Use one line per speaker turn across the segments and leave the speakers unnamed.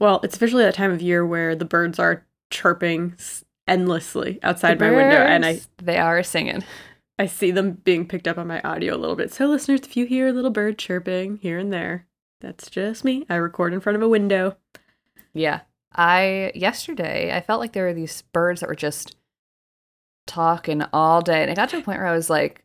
Well, it's officially that time of year where the birds are chirping endlessly outside my window, and I
they are singing.
I see them being picked up on my audio a little bit. So, listeners, if you hear a little bird chirping here and there, that's just me. I record in front of a window.
Yeah. I yesterday I felt like there were these birds that were just talking all day, and it got to a point where I was like,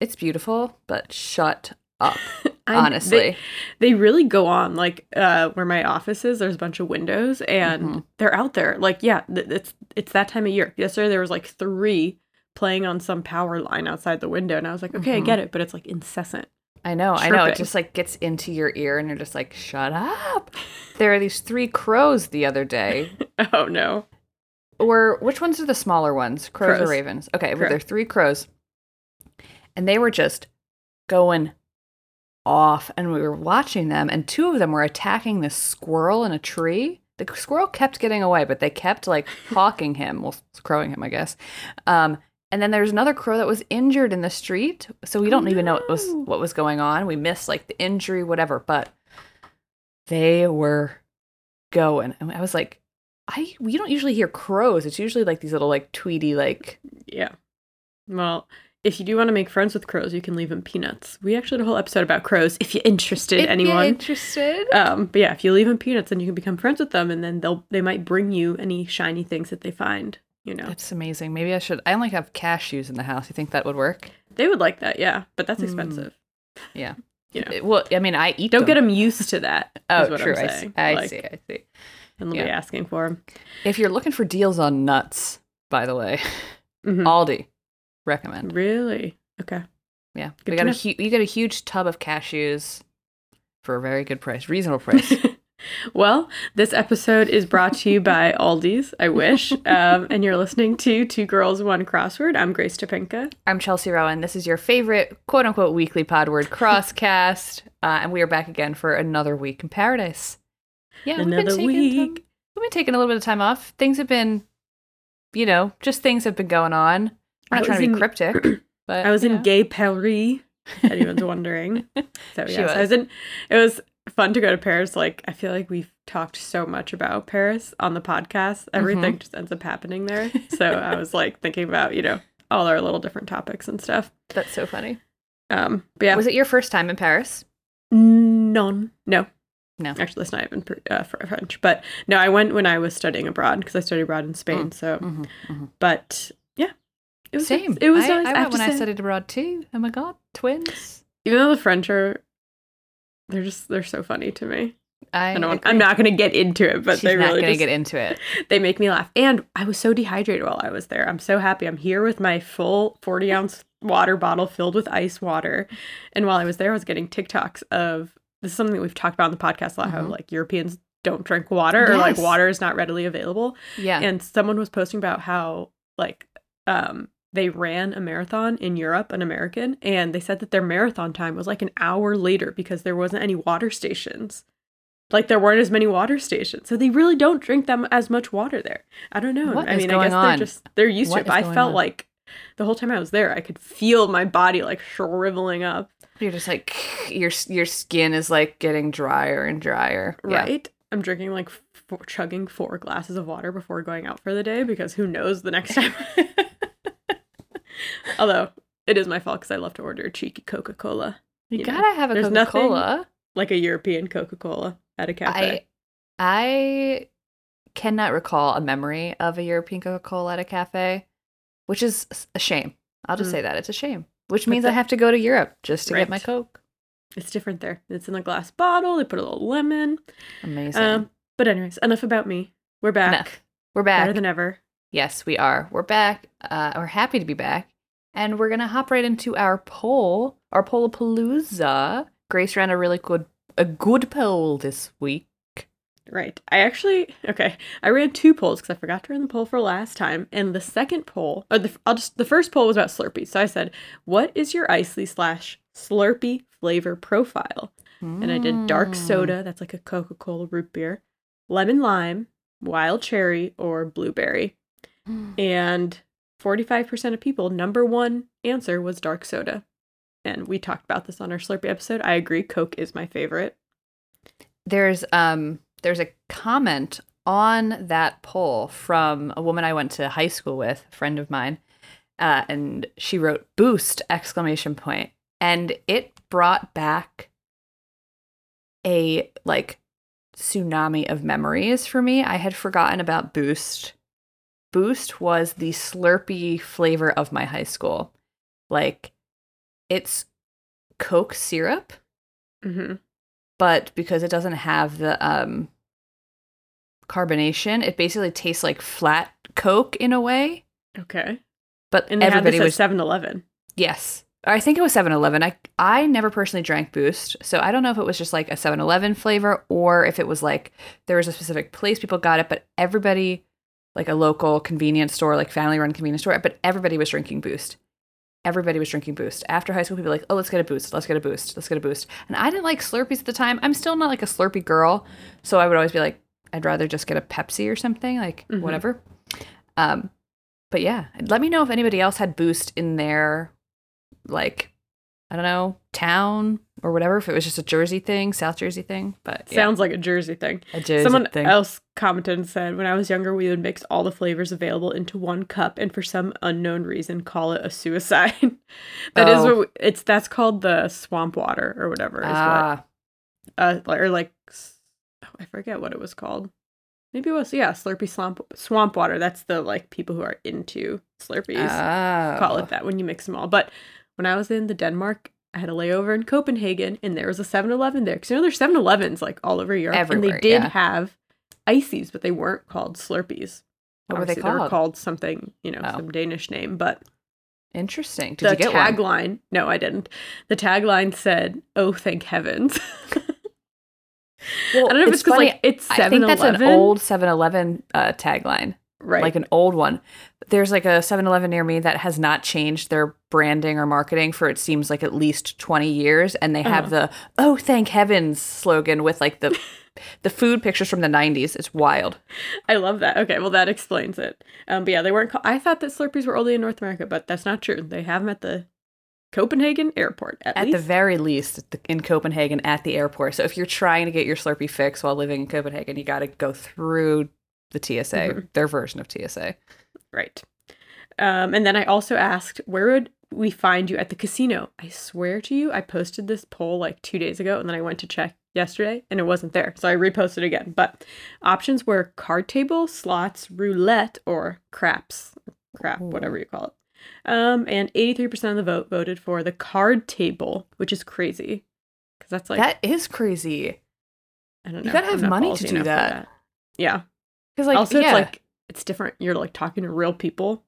"It's beautiful, but shut up."
I-
Honestly,
they, they really go on. Like uh, where my office is, there's a bunch of windows, and
Mhm.
they're out there. Like, yeah, th- it's it's that time of year. Yesterday there was like three playing on some power line outside the window, and I was like, okay, I
Mhm.
get it, but it's like incessant.
I know, I know. It just like gets into your ear, and you're just like, "Shut up." There are these three crows the other day.
Oh no.
or which ones are the smaller ones? Crows,
Crows.
or ravens? Okay, but
Crow.
they're three crows, and they were just going off, and we were watching them, and two of them were attacking this squirrel in a tree. The squirrel kept getting away, but they kept like hawking him, well, crowing him, I guess. Um, and then there's another crow that was injured in the street, so we don't even know what was what was going on. We missed like the injury, whatever, but they were going, and I was like, I we don't usually hear crows. It's usually like these little like tweety like
Yeah. Well, if you do want to make friends with crows, you can leave them peanuts. We actually did a whole episode about crows. If you're interested,
If you're
anyone.
interested?
um, but yeah, if you leave them peanuts, then you can become friends with them, and then they'll they might bring you any shiny things that they find. You know,
That's amazing. Maybe I should. I only have cashews in the house. You think that would work?
they would like that. Yeah, but that's
Hmm.
expensive.
Yeah.
You know,
It- well, I mean, I eat.
don't get
them.
them used to that. is
Oh,
what
true.
I'm
I see. I
Like,
see. I see.
And they'll be asking for them.
If you're looking for deals on nuts, by the way,
Mm-hmm.
Aldi recommend.
Really? Okay.
Yeah,
Good
we got a hu- you get a huge tub of cashews for a very good price, reasonable price.
well, this episode is brought to you by Aldi's, I wish. Um, and you're listening to Two Girls, One Crossword. I'm Grace Topinka.
I'm Chelsea Rowan. This is your favorite quote unquote weekly pod word crosscast, uh, and we are back again for another week in paradise. Yeah, we've been
Another
taking
week.
some- we've been taking a little bit of time off. Things have been, you know, just things have been going on. We're
I
not trying
was
to be
in-
cryptic, but
I was in
know.
Gay Paris. Anyone's wondering? So yes, I
was.
was in. It was fun to go to Paris. Like I feel like we've talked so much about Paris on the podcast. Everything
Mm-hmm.
just ends up happening there. So I was like thinking about you know all our little different topics and stuff.
That's so funny.
Um, but yeah,
Was it your first time in Paris?
none. No,
No.
actually, that's not even uh, French. But no, I went when I was studying abroad because I studied abroad in Spain. So,
Mm-hmm, mm-hmm.
but it was
Same.
It was
I,
nice.
I
I
went
have to
when I studied abroad too. Oh my god, twins.
Even though the French are, they're just they're so funny to me.
I,
I don't, I'm not going to get into it, but
She's
they
not
really
gonna get into it.
they make me laugh. And I was so dehydrated while I was there. I'm so happy. I'm here with my full 40 ounce water bottle filled with ice water. And while I was there, I was getting TikToks of this is something that we've talked about on the podcast a lot. How
Mhm.
like Europeans don't drink water or like water is not readily available.
Yeah.
And someone was posting about how like um they ran a marathon in Europe, an American, and they said that their marathon time was like an hour later because there wasn't any water stations. Like there weren't as many water stations. So they really don't drink them as much water there. I don't know.
What
I mean, I guess they're
on?
just they're used
What
to it. But I felt
on?
like the whole time I was there, I could feel my body like shriveling up.
You're just like your your skin is like getting drier and drier. Yeah.
Right? I'm drinking like four, chugging four glasses of water before going out for the day because who knows the next time. Although it is my fault because I love to order a cheeky Coca Cola,
You,
You know,
gotta have a Coca Cola.
like a European Coca Cola at a cafe.
I I cannot recall a memory of a European Coca Cola at a cafe, which is a shame. I'll just
Mm.
say that it's a shame. Which
But
means I have to go to Europe just to get my Coke.
It's different there. It's in a glass bottle. They put a little lemon.
Amazing.
Um, but anyways, enough about me. We're back.
Enough. We're back.
Better than ever.
Yes, we are. We're back. Uh, we're happy to be back. And we're going to hop right into our poll, our Pollapalooza. Grace ran a really good a good poll this week.
Right. I actually okay. I ran two polls because I forgot to run the poll for last time, and the second poll, or the I'll just the first poll was about Slurpee. So I said, "What is your Icee slash Slurpee flavor profile?" And I did dark
Mm.
soda. That's like a Coca Cola root beer, lemon lime, wild cherry, or blueberry.
Mm.
And forty five percent of people, number one answer was dark soda. And we talked about this on our Slurpee episode. I agree. Coke is my favorite.
There's um there's a comment on that poll from a woman I went to high school with, a friend of mine, uh, and she wrote "boost!" exclamation point, and it brought back a like tsunami of memories for me. I had forgotten about Boost. Boost was the Slurpee flavor of my high school. Like, it's Coke syrup,
hmm
but because it doesn't have the um carbonation, it basically tastes like flat Coke in a way.
Okay.
But
And
everybody was
at 7 Eleven.
yes. I think it was 7-Eleven. I I never personally drank Boost, so I don't know if it was just like a 7-Eleven flavor or if it was like there was a specific place people got it, but everybody like a local convenience store, like family run convenience store, but everybody was drinking Boost. Everybody was drinking Boost. After high school, people were like, oh, let's get a Boost, let's get a Boost, let's get a Boost. And I didn't like Slurpees at the time. I'm still not like a Slurpee girl, so I would always be like, I'd rather just get a Pepsi or something, like
Mhm.
whatever. Um, but yeah, let me know if anybody else had Boost in their like I don't know town or whatever. If it was just a Jersey thing, South Jersey thing, but yeah,
Sounds like a Jersey thing.
a Jersey
Someone
thing.
else commented and said, when I was younger, we would mix all the flavors available into one cup and for some unknown reason call it a suicide. That is
Oh.
what we- it's that's called the swamp water or whatever is
ah,
what uh or like oh, I forget what it was called. Maybe it was yeah, Slurpee swamp swamp water. That's the like people who are into Slurpees call
oh.
it that when you mix them all. But when I was in the Denmark, I had a layover in Copenhagen, and there was a 7-Eleven there. Because you know there's 7-Elevens like all over Europe, and they did
yeah.
have ices, but they weren't called Slurpees.
What were they
Obviously, They were
called?
called something, you know,
Oh.
some Danish name. But
Interesting. Did
the
you get one?
tagline, no, I didn't. The tagline said, "Oh, thank heavens."
Well,
I don't know if it's because like it's
I think that's an old 7-Eleven uh, tagline,
right?
like an old one. There's like a 7-Eleven near me that has not changed their branding or marketing for it seems like at least 20 years, and they have the "Oh, thank heavens" slogan with like the the food pictures from the 90s. It's wild.
I love that. Okay, well that explains it. Um, but yeah, they weren't. Call- I thought that Slurpees were only in North America, but that's not true. They have them at the Copenhagen airport at,
At the very least, at the- in Copenhagen at the airport. So if you're trying to get your Slurpee fix while living in Copenhagen, you got to go through the TSA,
Mhm.
their version of TSA.
Right. Um, and then I also asked, where would we find you at the casino? I swear to you, I posted this poll like two days ago, and then I went to check yesterday, and it wasn't there. So I reposted again. But options were card table, slots, roulette, or craps, crap, whatever you call it. Um, and 83% of the vote voted for the card table, which is crazy. Because that's like,
that is crazy.
I don't know.
you
gotta
have money to do
for
that.
Yeah.
Because like,
also,
yeah,
it's like, it's different. You're like talking to real people.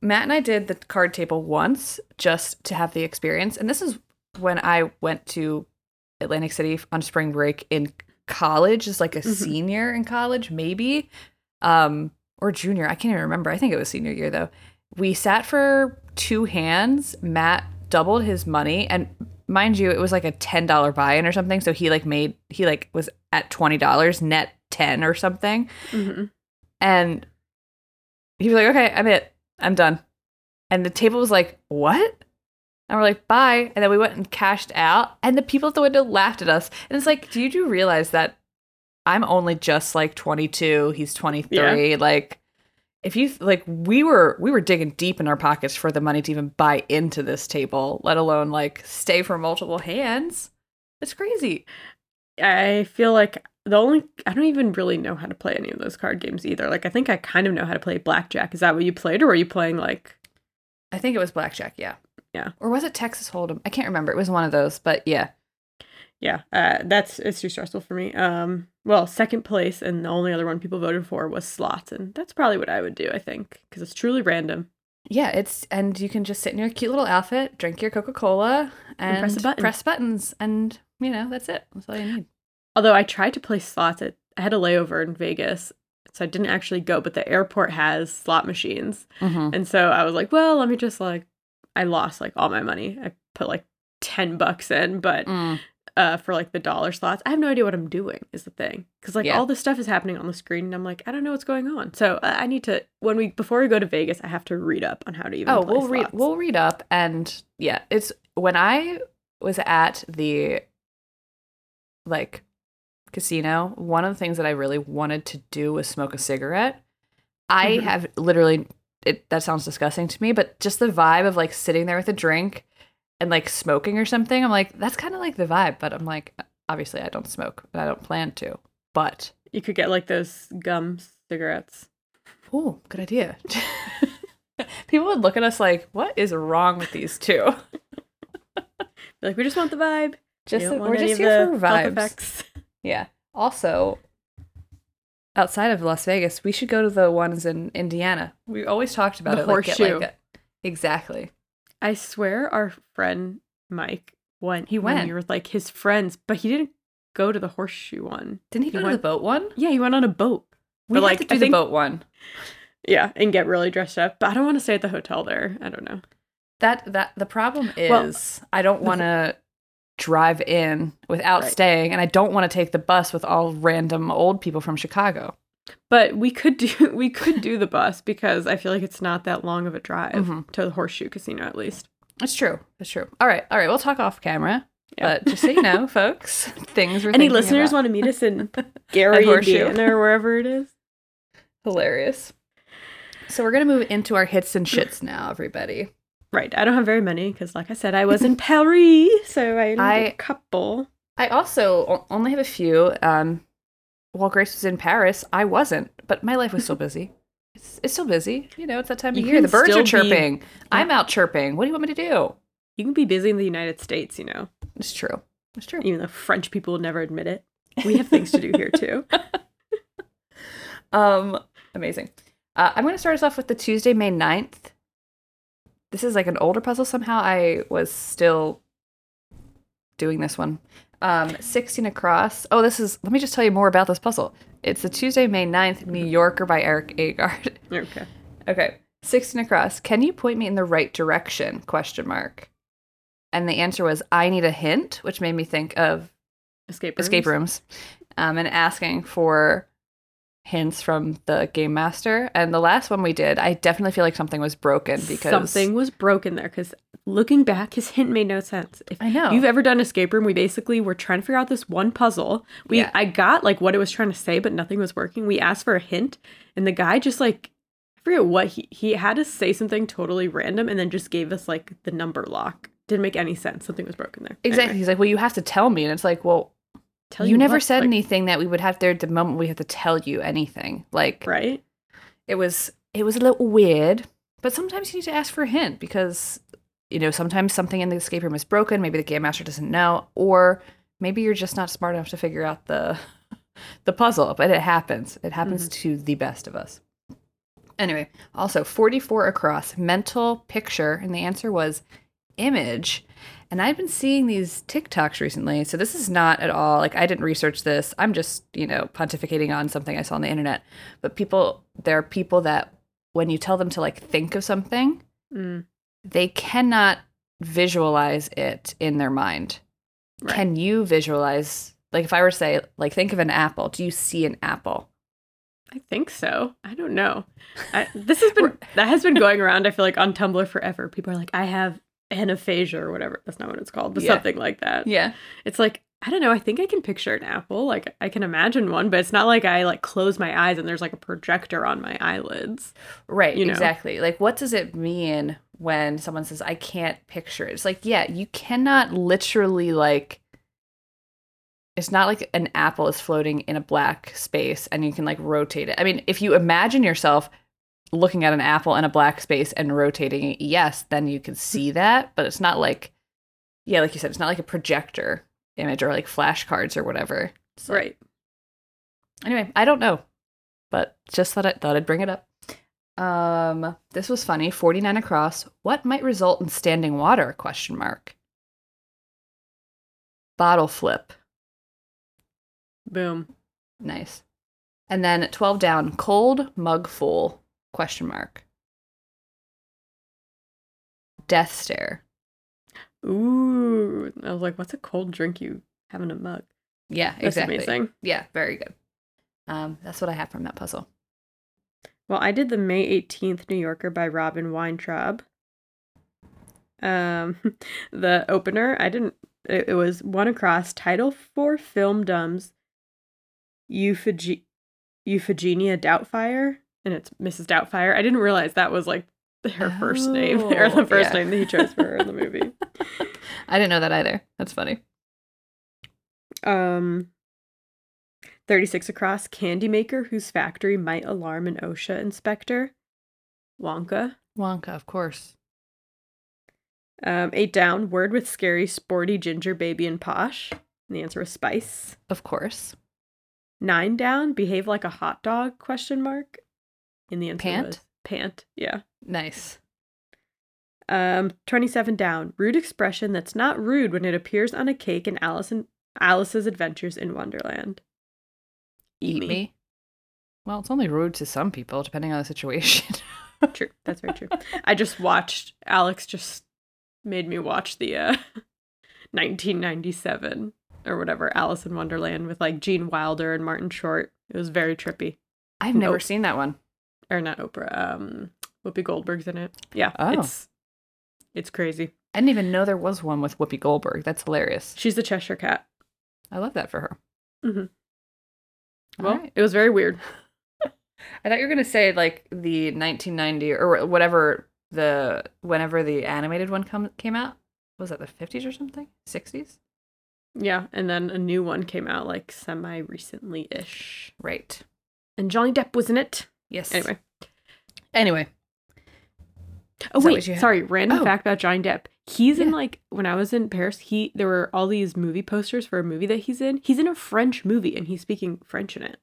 Matt and I did the card table once just to have the experience, and this is when I went to Atlantic City on spring break in college, as like a
Mhm.
senior in college, maybe, um, or junior. I can't even remember. I think it was senior year though. We sat for two hands. Matt doubled his money, and mind you, it was like a ten dollar buy-in or something. So he like made he like was at twenty dollars net ten or something.
hmm
And he was like, okay, I'm it. I'm done. And the table was like, what? And we're like, bye. And then we went and cashed out. And the people at the window laughed at us. And it's like, do you do realize that I'm only just like 22? He's 23. Like, if you like, we were we were digging deep in our pockets for the money to even buy into this table, let alone like stay for multiple hands. It's crazy.
I feel like the only I don't even really know how to play any of those card games either. Like I think I kind of know how to play blackjack. Is that what you played, or were you playing like?
I think it was blackjack. Yeah.
Yeah.
Or was it Texas Hold'em? I can't remember. It was one of those. But yeah.
Yeah, uh, that's it's too stressful for me. Um, well, second place and the only other one people voted for was slots, and that's probably what I would do. I think because it's truly random.
Yeah, it's and you can just sit in your cute little outfit, drink your Coca Cola, and,
And press a button.
press buttons, and you know that's it. That's all you need.
Although I tried to play slots, at, I had a layover in Vegas, so I didn't actually go. But the airport has slot machines,
Mm-hmm.
and so I was like, well, let me just like, I lost like all my money. I put like ten bucks in, but
Mm.
uh, for like the dollar slots, I have no idea what I'm doing. Is the thing because like
Yeah.
all this stuff is happening on the screen, and I'm like, I don't know what's going on. So uh, I need to when we before we go to Vegas, I have to read up on how to even.
Oh,
play
we'll read. We'll read up, and yeah, it's when I was at the like casino, one of the things that I really wanted to do was smoke a cigarette. I
Mhm.
have literally it that sounds disgusting to me, but just the vibe of like sitting there with a drink and like smoking or something, I'm like, that's kind of like the vibe. But I'm like, obviously I don't smoke and I don't plan to. But
You could get like those gum cigarettes.
oh, good idea. People would look at us like, what is wrong with these two?
Like, we just want the vibe.
Just
We don't
we're just here
the
for vibes. Yeah. Also, outside of Las Vegas, we should go to the ones in Indiana. We always talked about
The
it. like, get,
horseshoe.
like, exactly.
I swear our friend Mike went.
He went.
We were like his friends, but he didn't go to the horseshoe one.
Didn't he
He
go to the boat one?
Yeah, he went on a boat.
We
But,
like to
I
do
think-
the boat one.
Yeah, and get really dressed up. But I don't want to stay at the hotel there. I don't know.
That that the problem is
Well,
I don't want to drive in without
Right.
staying, and I don't want to take the bus with all random old people from Chicago.
But we could do we could do the bus because I feel like it's not that long of a drive
Mhm.
to the Horseshoe Casino at least.
It's true. It's true. All right. All right. We'll talk off camera.
Yeah.
But just so you know, folks, things we're
Any listeners
about.
want to meet us in Gary,
Horseshoe.
Indiana, or wherever it is?
Hilarious. So we're gonna move into our hits and shits now, everybody.
Right. I don't have very many because, like I said, I was in Paris, so I only
I-
a couple.
I also only have a few. Um, while Grace was in Paris, I wasn't, but my life was still busy. It's, it's still busy. You know, it's that time of
You
year. The birds are
still be-
chirping. I'm out chirping. What do you want me to do?
You can be busy in the United States, you know,
It's true. It's true.
even though French people would never admit it. We have things to do here too.
Um, amazing. Uh, I'm going to start us off with the Tuesday, May 9th. This is like an older puzzle. Somehow I was still doing this one. Um, 16 across. Oh, this is, let me just tell you more about this puzzle. It's the Tuesday, May 9th, New Yorker by Erik Agard.
Okay.
okay. 16 across. Can you point me in the right direction? Question mark. And the answer was, I need a hint, which made me think of
Escape rooms.
escape rooms um, and asking for hints from the game master. And the last one we did, I definitely feel like something was broken because
something was broken there. Because looking back, his hint made no sense. If
I know.
you've ever done escape room, we basically were trying to figure out this one puzzle. We
Yeah.
I got like what it was trying to say, but nothing was working. We asked for a hint, and the guy just like I forget what he he had to say something totally random, and then just gave us like the number lock. Didn't make any sense. Something was broken there.
exactly.
Anyway,
He's like, well, you have to tell me, and it's like, well,
tell
you, never
what,
said
like,
anything that we would have there the moment we have to tell you anything. Like
right?
it was, it was a little weird. But sometimes you need to ask for a hint because you know sometimes something in the escape room is broken. Maybe the game master doesn't know, or maybe you're just not smart enough to figure out the the puzzle. But it happens. It happens mm-hmm. to the best of us. Anyway, also 44 across mental picture, and the answer was image. And I've been seeing these TikToks recently. So this is not at all like I didn't research this. I'm just, you know, pontificating on something I saw on the internet. But people, there are people that when you tell them to like think of something,
Mm,
they cannot visualize it in their mind.
Right.
Can you visualize, like if I were to say, like, think of an apple, do you see an apple?
I think so. I don't know. I, this has been that has been going around. I feel like on Tumblr forever. People are like, I have anaphasia or whatever. That's not what it's called, but
Yeah.
something like that.
Yeah.
It's like I don't know. I think I can picture an apple. Like I can imagine one, but it's not like I like close my eyes and there's like a projector on my eyelids.
Right,
you know?
exactly. Like, what does it mean when someone says, I can't picture it? It's like, yeah, you cannot literally, like, it's not like an apple is floating in a black space and you can, like, rotate it. I mean, if you imagine yourself looking at an apple in a black space and rotating it, yes, then you can see that. But it's not like, yeah, like you said, it's not like a projector image or like flashcards or whatever. Like-
Right.
Anyway, I don't know, but just thought I thought I'd bring it up. Um, this was funny. Forty nine across. What might result in standing water? Question mark. Bottle flip.
Boom.
Nice. And then twelve down. Cold mug full? Question mark. Death stare.
Ooh. I was like, what's a cold drink you have in a mug?
Yeah,
That's
exactly.
amazing.
Yeah, very good. Um, that's what I have from that puzzle.
Well, I did the May 18th New Yorker by Robyn Weintraub. Um, the opener, I didn't, it, it was one across title for film dumbs. Euphig- Euphegenia Doubtfire, and it's Mrs. Doubtfire. I didn't realize that was like her first name or the
Oh,
first
yeah.
name that he chose for her in the movie.
I didn't know that either. That's funny.
Um, 36 across, candy maker whose factory might alarm an OSHA inspector. Wonka.
Wonka, of course.
Um, eight down, word with scary, sporty ginger baby and posh. And the answer was spice.
Of course.
Nine down, behave like a hot dog? Question mark. And the answer
Pant?
pant. Yeah.
Nice.
Um, 27 down, rude expression that's not rude when it appears on a cake in Alice and Alice's Adventures in Wonderland.
Eat me. Well, it's only rude to some people, depending on the situation.
True. That's very true. I just watched Alex just made me watch the uh 1997 or whatever Alice in Wonderland with like Gene Wilder and Martin Short. It was very trippy.
I've never seen that one.
Or not Oprah. Um Whoopi Goldberg's in it. Yeah.
Oh.
It's it's crazy.
I didn't even know there was one with Whoopi Goldberg. That's hilarious.
She's the Cheshire Cat.
I love that for her. Mm-hmm.
Well,
right.
it was very weird.
I thought you were gonna say like the 1990 or whatever the whenever the animated one come came out. Was that the 50s or something? 60s?
Yeah, and then a new one came out like semi recently ish.
Right.
And Johnny Depp was in it.
Yes.
Anyway.
Anyway.
Oh
Is
wait, sorry. Random
Oh.
fact about Johnny Depp. He's in like when I was in Paris. He there were all these movie posters for a movie that he's in. He's in a French movie and he's speaking French in it.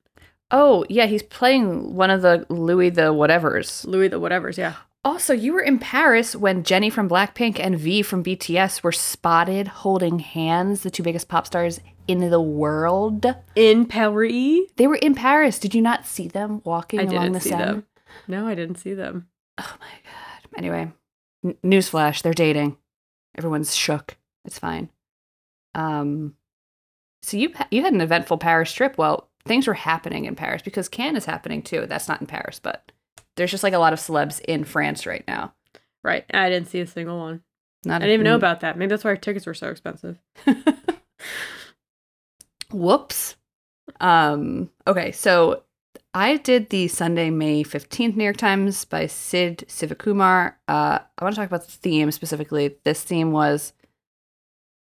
Oh yeah, he's playing one of the Louis the whatevers.
Louis the whatever's. Yeah.
Also, you were in Paris when Jennie from Blackpink and V from BTS were spotted holding hands, the two biggest pop stars in the world.
In Paris.
They were in Paris. Did you not see them walking
I
along
didn't
the
see
Seine?
them. No, I didn't see them.
Oh my god. Anyway, n- newsflash: they're dating. Everyone's shook. It's fine. Um, so you you had an eventful Paris trip. Well, things were happening in Paris because Cannes is happening too. That's not in Paris, but there's just like a lot of celebs in France right now.
Right. I didn't see a single one.
Not
I didn't even know about that. Maybe that's why our tickets were so expensive.
Whoops. Um, okay, so I did the Sunday, May 15th New York Times by Sid Sivakumar. Uh, I want to talk about the theme specifically. This theme was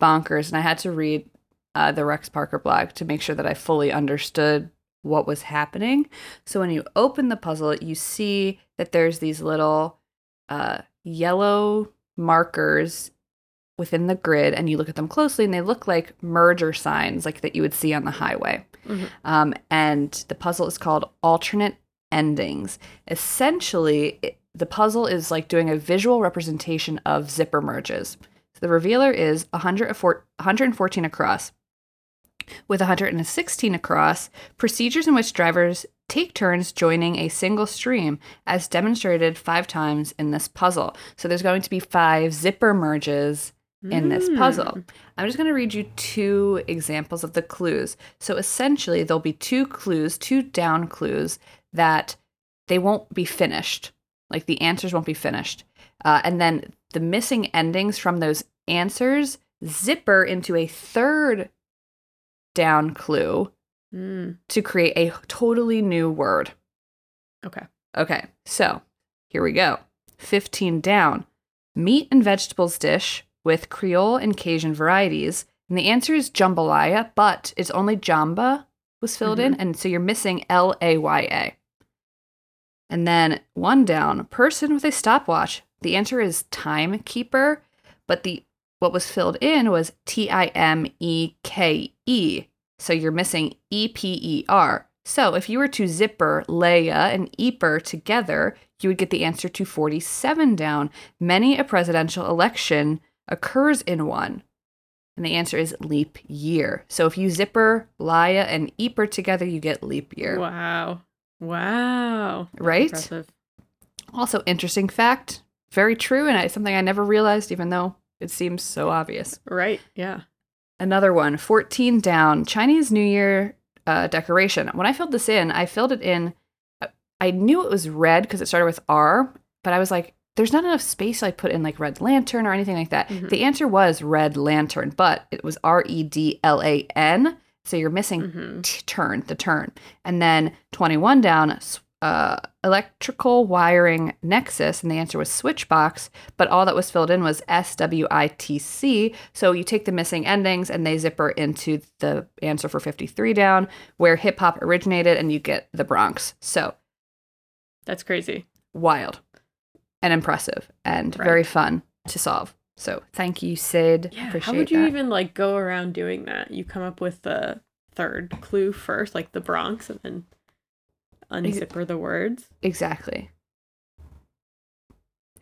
bonkers, and I had to read uh, the Rex Parker blog to make sure that I fully understood what was happening. So when you open the puzzle, you see that there's these little uh, yellow markers within the grid, and you look at them closely, and they look like merger signs, like that you would see on the highway.
Mhm.
Um, and the puzzle is called alternate endings. Essentially, it, the puzzle is like doing a visual representation of zipper merges. So the revealer is 104 114 across. With 116 across, procedures in which drivers take turns joining a single stream, as demonstrated five times in this puzzle. So there's going to be five zipper merges in this puzzle.
Mm.
I'm just going to read you two examples of the clues. So essentially, there'll be two clues, two down clues that they won't be finished. Like the answers won't be finished. Uh, and then the missing endings from those answers zipper into a third down clue
Mm.
to create a totally new word.
Okay.
Okay, so here we go. 15 down. Meat and vegetables dish with Creole and Cajun varieties. And the answer is jambalaya, but it's only jamba was filled in. Mm-hmm. And so you're missing L A Y A. And then one down. Person with a stopwatch. The answer is timekeeper, but the what was filled in was T I M E K E. So you're missing E P E R. So if you were to zipper Leia and Eper together, you would get the answer to 47 down. Many a presidential election occurs in one. And the answer is leap year. So if you zipper Leia and Eper together, you get leap year.
Wow. Wow. That's
Right?
Impressive.
Also, interesting fact, very true, and I, something I never realized, even though it seems so obvious.
Right. Yeah.
Another one, 14 down, Chinese New Year uh, decoration. When I filled this in, I filled it in. uh, I knew it was red because it started with R, but I was like, there's not enough space like put in like red lantern or anything like that.
Mhm.
The answer was red lantern, but it was R E D L A N, So you're missing
Mhm.
t- turn, the turn. And then 21 down, uh, electrical wiring nexus, and the answer was switchbox, but all that was filled in was SWITC. So you take the missing endings and they zipper into the answer for 53 down, where hip hop originated, and you get the Bronx. So
That's crazy.
wild and impressive and
Right.
very fun to solve. So thank you, Sid.
Yeah.
Appreciate
How would you
that.
even like go around doing that? You come up with the third clue first, like the Bronx, and then unzipper the words.
Exactly.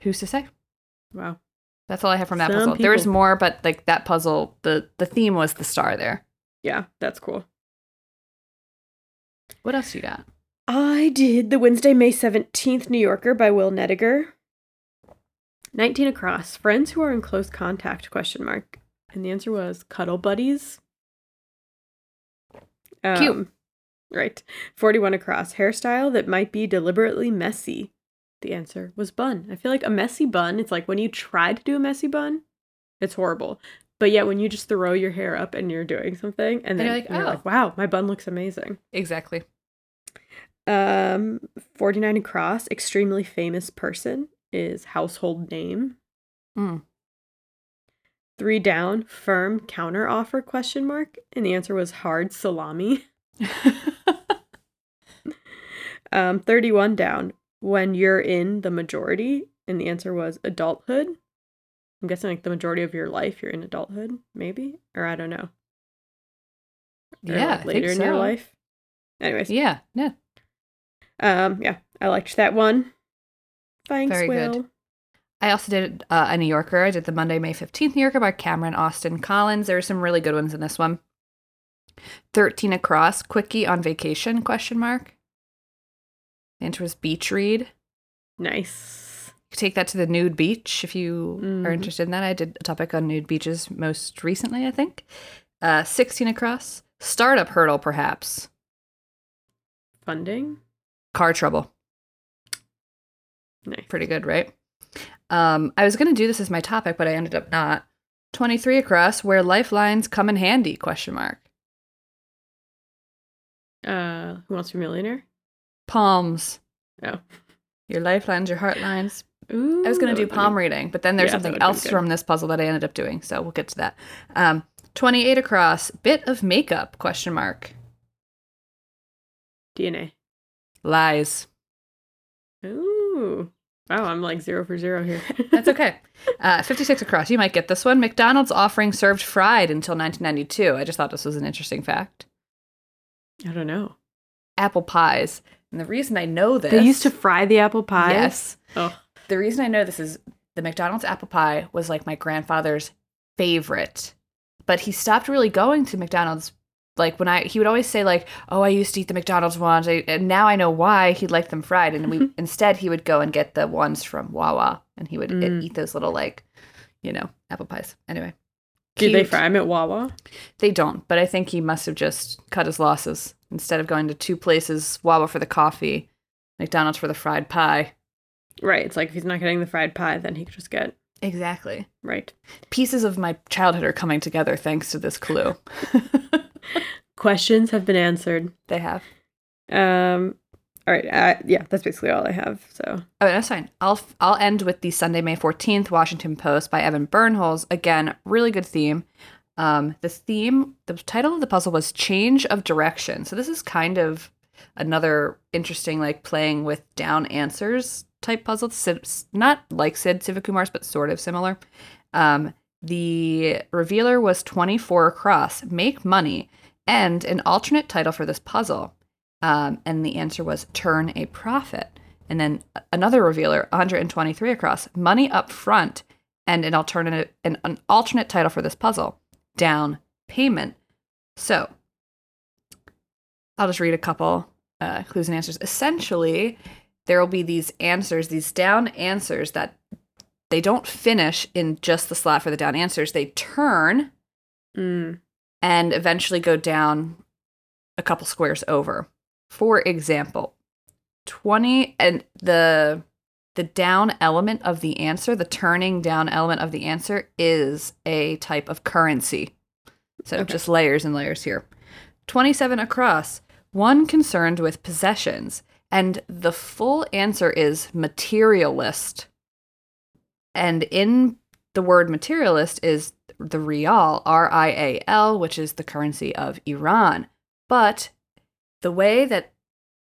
Who's to say?
Wow.
That's all I have from that
Some
puzzle. There was more, but like that puzzle, the the theme was the star there.
Yeah, that's cool.
What else you got?
I did the Wednesday, May 17th New Yorker by Will Nediger. 19 across. Friends who are in close contact, question mark. And the answer was cuddle buddies.
Cute.
Right. 41 across. Hairstyle that might be deliberately messy. The answer was bun. I feel like a messy bun, it's like when you try to do a messy bun, it's horrible. But yet when you just throw your hair up and you're doing something and
And you're
you're
like,
like,
"Oh."
wow, my bun looks amazing.
Exactly.
Um, 49 across, extremely famous person is household name.
Mm.
Three down, firm counter offer question mark. And the answer was hard salami. Um, 31 down, when you're in the majority. And the answer was adulthood. I'm guessing like the majority of your life you're in adulthood, maybe? Or I don't know. Or,
yeah,
like,
I
later in your life. Anyways.
Yeah, yeah.
Um, yeah, I liked that one. Thanks,
Very good. I also did uh, a New Yorker. I did the Monday, May 15th New Yorker by Kameron Austin Collins. There were some really good ones in this one. 13 across, quickie on vacation, question mark. The answer was beach read.
Nice.
You could take that to the nude beach if you are
Mhm.
interested in that. I did a topic on nude beaches most recently, I think. Uh, 16 across, startup hurdle, perhaps.
Funding.
Car trouble.
Nice.
Pretty good, right? Um, I was going to do this as my topic, but I ended up not. 23 across, where lifelines come in handy, question mark.
Uh, Who Wants to Be a Millionaire?
Palms.
Oh.
Your lifelines, your heartlines.
Ooh,
I was going to do palm
been-
reading, but then there's
Yeah,
something else from this puzzle that I ended up doing, so we'll get to that. Um, 28 across, bit of makeup, question mark.
DNA.
Lies.
Ooh. Wow, I'm like zero for zero here.
That's okay. Uh, 56 across, you might get this one. McDonald's offering served fried until 1992. I just thought this was an interesting fact.
I don't know.
Apple pies. And the reason I know this.
They used to fry the apple pies.
Yes.
Oh,
The reason I know this is the McDonald's apple pie was like my grandfather's favorite. But he stopped really going to McDonald's. Like when I, he would always say like, "Oh, I used to eat the McDonald's ones," I, and now I know why he liked them fried. And we instead he would go and get the ones from Wawa, and he would
Mm.
eat those little like, you know, apple pies. Anyway,
do they fry them at Wawa?
They don't, but I think he must have just cut his losses. Instead of going to two places, Wawa for the coffee, McDonald's for the fried pie.
Right. It's like if he's not getting the fried pie, then he could just get
Exactly.
right.
Pieces of my childhood are coming together thanks to this clue.
Questions have been answered.
they have.
Um. All right. Uh, yeah, that's basically all I have. So
Oh, that's fine. I'll I'll end with the Sunday, May fourteenth Washington Post by Evan Birnholz. Again, really good theme. Um, the theme, the title of the puzzle was "Change of Direction." So this is kind of another interesting, like playing with down answers type puzzle. Not like Sid Sivakumar's, but sort of similar. Um, the revealer was twenty four across. Make money, and an alternate title for this puzzle. Um, and the answer was turn a profit. And then another revealer, 123 across, money up front, and an alternative, an, an alternate title for this puzzle, down payment. So I'll just read a couple uh, clues and answers. Essentially, there will be these answers, these down answers that they don't finish in just the slot for the down answers. They turn
mm,
and eventually go down a couple squares over. For example, 20 and the the down element of the answer, the turning down element of the answer is a type of currency. So
Okay.
just layers and layers here. 27 across, one concerned with possessions. And the full answer is materialist. And in the word materialist is the rial, R I A L, which is the currency of Iran. But the way that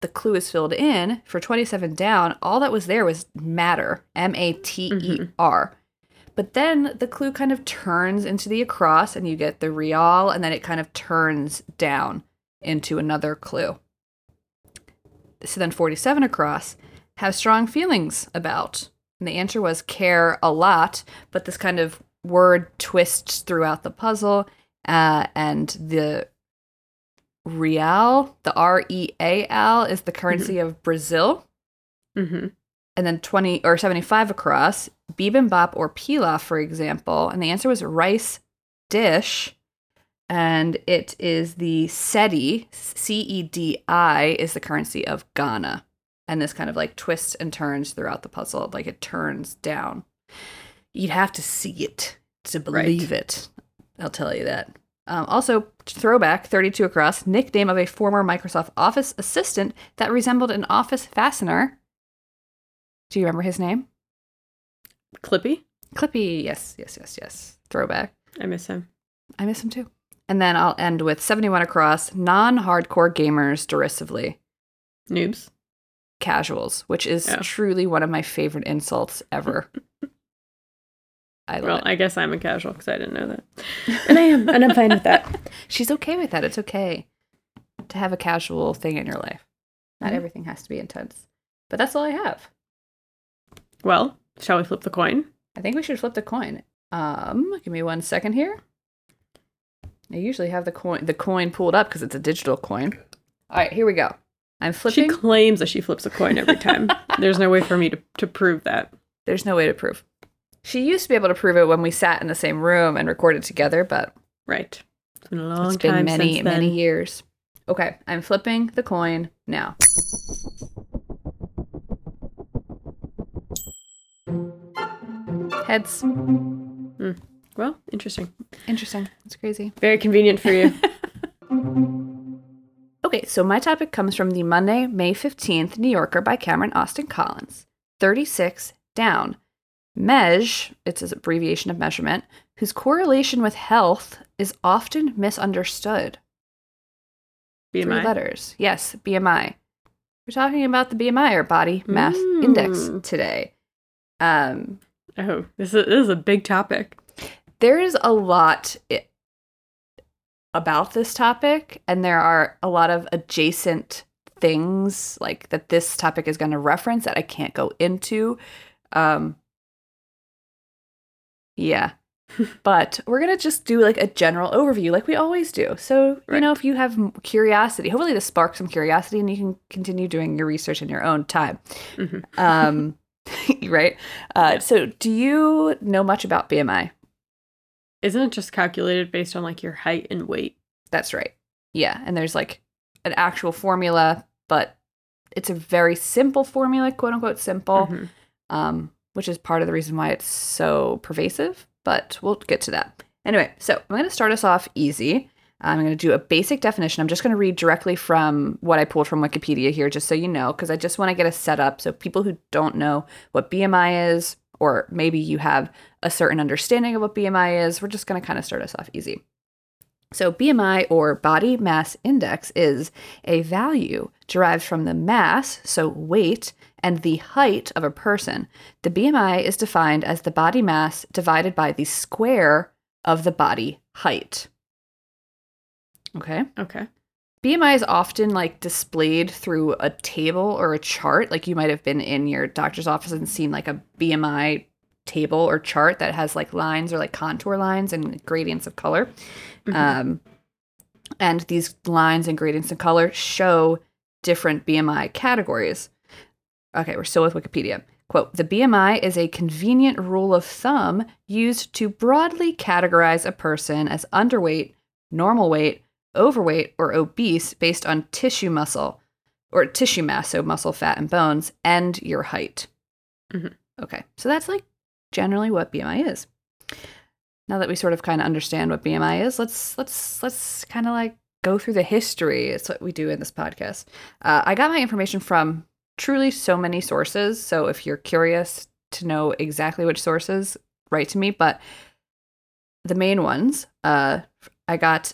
the clue is filled in for 27 down, all that was there was matter, M A T E R. Mm-hmm. But then the clue kind of turns into the across, and you get the rial, and then it kind of turns down into another clue. So then 47 across, have strong feelings about. And the answer was care a lot, but this kind of word twists throughout the puzzle. Uh, and the real, the R E A L, is the currency of Brazil.
Mm-hmm.
And then 20 or 75 across, bibimbap or pilaf, for example. And the answer was rice dish. And it is the cedi, C E D I, is the currency of Ghana. And this kind of like twists and turns throughout the puzzle, like it turns down. You'd have to see it to believe it. I'll tell you that. Um, also, throwback 32 across, nickname of a former Microsoft Office assistant that resembled an office fastener. Do you remember his name?
Clippy.
Clippy. Yes, yes, yes, yes. Throwback.
I miss him.
I miss him too. And then I'll end with 71 across, non hardcore gamers derisively.
Noobs.
Casuals, which is
Yeah.
truly one of my favorite insults ever. I love
Well,
it.
I guess I'm a casual because I didn't know that, and I am, and I'm fine with that.
She's okay with that. It's okay to have a casual thing in your life. Not
Mhm.
everything has to be intense. But that's all I have.
Well, shall we flip the coin?
I think we should flip the coin. Um, give me one second here. I usually have the coin the coin pulled up because it's a digital coin. All right, here we go. I'm flipping.
She claims that she flips a coin every time. There's no way for me to, to prove that.
There's no way to prove. She used to be able to prove it when we sat in the same room and recorded together, but
Right. It's been a long
it's been many,
since
many years. Okay, I'm flipping the coin now. Heads. Hmm.
Well, interesting.
Interesting. It's crazy.
Very convenient for you.
Okay, so my topic comes from the Monday, May 15th New Yorker by Kameron Austin Collins. 36 down. MEAS, it's an abbreviation of measurement, whose correlation with health is often misunderstood. Three letters. Yes, BMI. We're talking about the BMI or body mass
Mm.
index today. Um,
Oh, this is, this is a big topic.
There is a lot about this topic, and there are a lot of adjacent things like that this topic is going to reference that I can't go into. Um, yeah. but we're going to just do like a general overview like we always do. So, you know, if you have curiosity, hopefully this sparks some curiosity and you can continue doing your research in your own time.
Mhm.
Um, right? Uh, So, do you know much about BMI?
Isn't it just calculated based on like your height and weight?
That's right. Yeah, and there's like an actual formula, but it's a very simple formula, quote unquote simple,
Mhm.
um, which is part of the reason why it's so pervasive. But we'll get to that. Anyway, so I'm going to start us off easy. I'm going to do a basic definition. I'm just going to read directly from what I pulled from Wikipedia here, just so you know, because I just want to get a setup. So people who don't know what BMI is, or maybe you have a certain understanding of what BMI is, we're just going to kind of start us off easy. So, BMI or body mass index is a value derived from the mass, so weight, and the height of a person. The BMI is defined as the body mass divided by the square of the body height. Okay.
Okay.
BMI is often like displayed through a table or a chart. Like you might have been in your doctor's office and seen like a BMI table or chart that has like lines or like contour lines and gradients of color.
Mhm.
Um, and these lines and gradients of color show different BMI categories. Okay, we're still with Wikipedia. Quote The BMI is a convenient rule of thumb used to broadly categorize a person as underweight, normal weight, overweight, or obese based on tissue muscle or tissue mass, so muscle, fat, and bones, and your height.
Mhm.
Okay, so that's like generally what BMI is. Now that we sort of kind of understand what BMI is, let's let's let's kind of like go through the history. It's what we do in this podcast. Uh, I got my information from truly so many sources. So if you're curious to know exactly which sources, write to me. But the main ones, uh, I got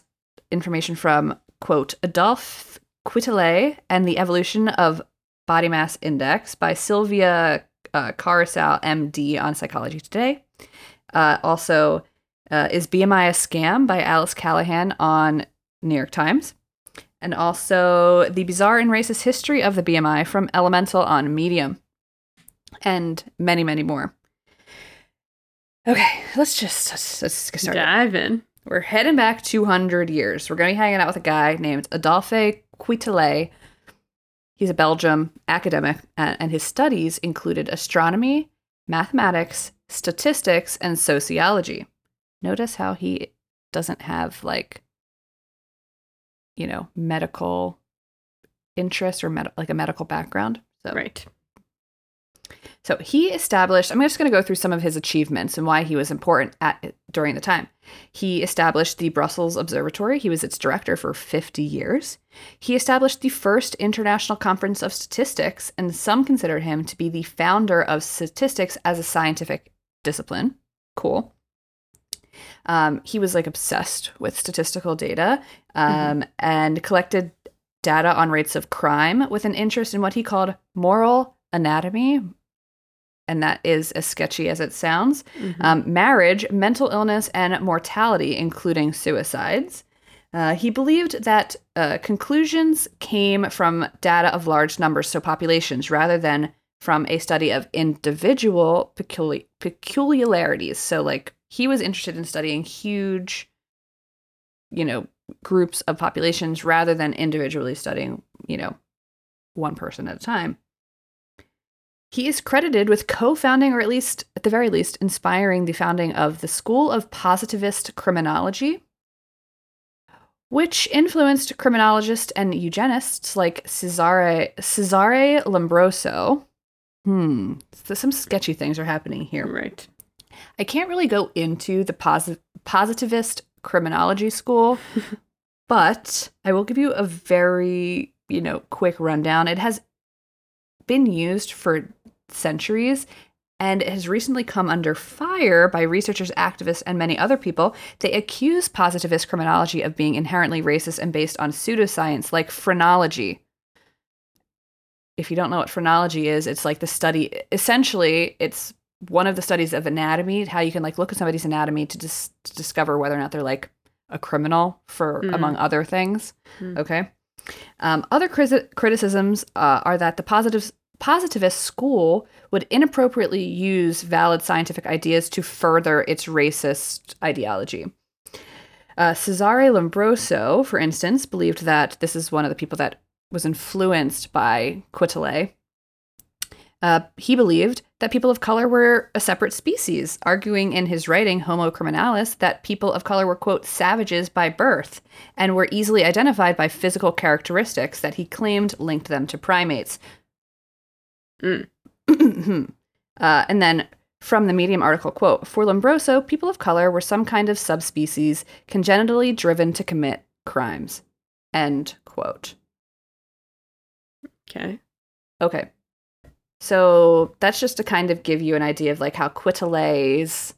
information from quote Adolphe Quetelet and the Evolution of Body Mass Index by Sylvia uh, MD, on Psychology Today. Uh, also, uh, is BMI a scam by Alice Callahan on New York Times. And also, The Bizarre and Racist History of the BMI from Elemental on Medium. And many, many more. Okay, let's just let's, let's get started.
Dive in.
We're heading back 200 years. We're going to be hanging out with a guy named Adolphe Quetelet. He's a Belgium academic, and, and his studies included astronomy, mathematics, statistics, and sociology. Notice how he doesn't have like, you know, medical interest or med- like a medical background. So
Right.
So he established, I'm just going to go through some of his achievements and why he was important at during the time. He established the Brussels Observatory. He was its director for 50 years. He established the first International Conference of Statistics, and some consider him to be the founder of statistics as a scientific discipline. Cool. Um, he was like obsessed with statistical data um, and collected data on rates of crime with an interest in what he called moral anatomy. And that is as sketchy as it sounds.
Mhm.
Um, marriage, mental illness, and mortality, including suicides. Uh, he believed that uh, conclusions came from data of large numbers, so populations, rather than from a study of individual peculi- peculiarities. So, like, he was interested in studying huge, you know, groups of populations rather than individually studying, you know, one person at a time. He is credited with co founding, or at least, at the very least, inspiring the founding of the School of Positivist Criminology, which influenced criminologists and eugenists like Cesare, Cesare Lombroso. Hmm, so some sketchy things are happening here.
Right.
I can't really go into the posi- positivist criminology school, but I will give you a very, you know, quick rundown. It has been used for centuries and it has recently come under fire by researchers, activists, and many other people. They accuse positivist criminology of being inherently racist and based on pseudoscience like phrenology. If you don't know what phrenology is, it's like the study, essentially, it's one of the studies of anatomy, how you can like look at somebody's anatomy to, dis- to discover whether or not they're like a criminal for
Mm.
among other things.
Mm.
Okay. Um, other criti- criticisms uh, are that the positivist school would inappropriately use valid scientific ideas to further its racist ideology. Uh, Cesare Lombroso, for instance, believed that this is one of the people that was influenced by Quetelet. Uh, he believed that people of color were a separate species, arguing in his writing Homo Criminalis that people of color were, quote, savages by birth and were easily identified by physical characteristics that he claimed linked them to primates.
Mm.
uh, and then from the Medium article, quote, for Lombroso, people of color were some kind of subspecies congenitally driven to commit crimes. End quote.
Okay.
Okay. So that's just to kind of give you an idea of like how Quetelet's